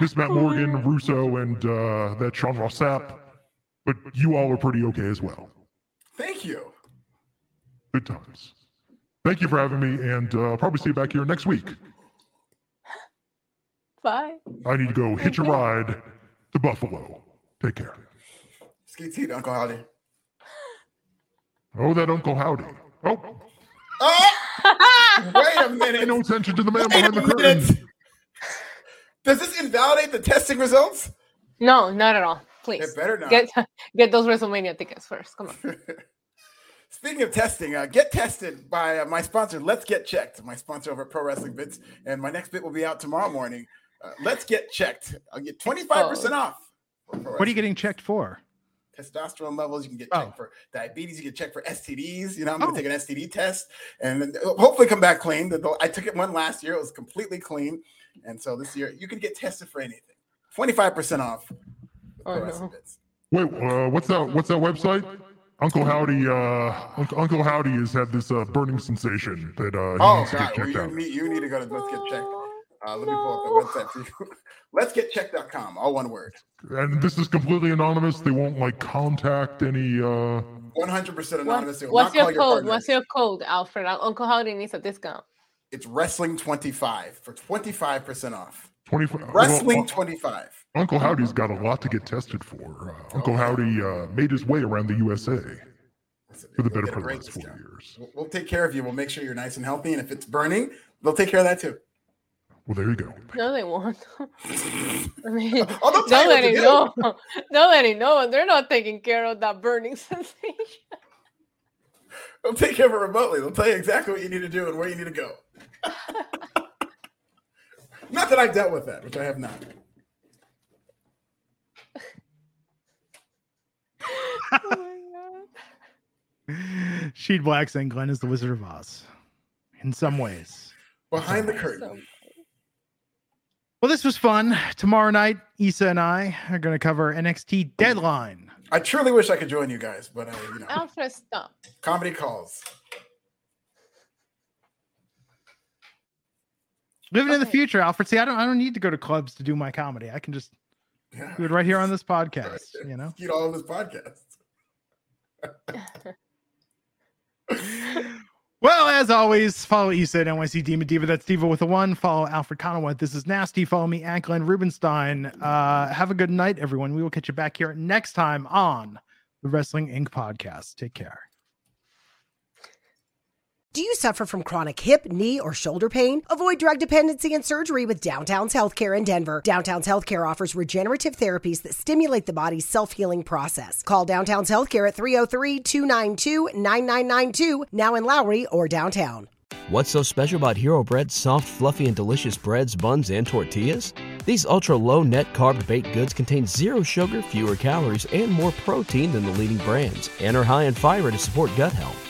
Miss Matt Morgan, Russo, and uh, that Sean Ross Sapp. But you all were pretty okay as well. Thank you. Good times. Thank you for having me, and uh, I'll probably see you back here next week. Bye. I need to go hitch a ride to Buffalo. Take care. Ski teed, Uncle Howdy. Oh, that Uncle Howdy. Oh. Oh! Wait a minute. Pay no attention to the man Wait behind the curtain. Does this invalidate the testing results? No, not at all. Please. It better not. Get, get those WrestleMania tickets first. Come on. Speaking of testing, uh, get tested by uh, my sponsor, Let's Get Checked, my sponsor over at Pro Wrestling Bits. And my next bit will be out tomorrow morning. Uh, let's get checked. I'll get 25% off. What are you getting checked for? testosterone levels. You can get checked oh. for diabetes. You can check for STDs. You know, I'm going to oh. take an STD test and uh, hopefully come back clean. I took it one last year. It was completely clean. And so this year you can get tested for anything. 25% off. Oh, no. Wait, uh, what's that? What's that website? Uncle Howdy, uh, Uncle, Uncle Howdy has had this uh, burning sensation that uh, he oh, needs to get checked well, you, out. Need, you need to go to Let's Get Checked. Uh, let me pull up the website for you. Let's get checked.com, all one word. And this is completely anonymous. They won't like contact any uh 100% anonymous. What, what's your code? What's your code, Alfred? Uncle Howdy needs a discount. It's wrestling 25 for 25% off. 25 Wrestling well, 25. Uncle Howdy's got a lot to get tested for. Uh, Uncle Howdy uh, made his way around the USA for the better part of the last four years. We'll, we'll take care of you. We'll make sure you're nice and healthy. And if it's burning, they'll take care of that too. Well, there you go. No, they won't. I mean, Oh, they'll don't tell you what let him know. Don't let him know. They're not taking care of that burning sensation. They'll take care of it remotely. They'll tell you exactly what you need to do and where you need to go. not that I've dealt with that, which I have not. Oh my god. Sheed Black saying Glenn is the Wizard of Oz in some ways. Behind the curtain. Well, this was fun. Tomorrow night, Issa and I are going to cover NXT Deadline. I truly wish I could join you guys, but uh, you know, Alfred, stop. comedy calls. Living in the future, Alfred. See, I don't, I don't need to go to clubs to do my comedy. I can just Yeah. do it right here on this podcast. You know. Get all of his podcasts. Well, as always, follow Issa at NYC Demon Diva. That's Diva with a one. Follow Alfred Konuwa. This is Nasty. Follow me at Glenn Rubenstein. Uh, have a good night, everyone. We will catch you back here next time on the Wrestling Inc. podcast. Take care. Do you suffer from chronic hip, knee, or shoulder pain? Avoid drug dependency and surgery with Downtown's Healthcare in Denver. Downtown's Healthcare offers regenerative therapies that stimulate the body's self healing process. Call Downtown's Healthcare at 303 292 9992, now in Lowry or downtown. What's so special about Hero Bread's soft, fluffy, and delicious breads, buns, and tortillas? These ultra low net carb baked goods contain zero sugar, fewer calories, and more protein than the leading brands, and are high in fiber to support gut health.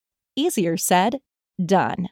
Easier said, done.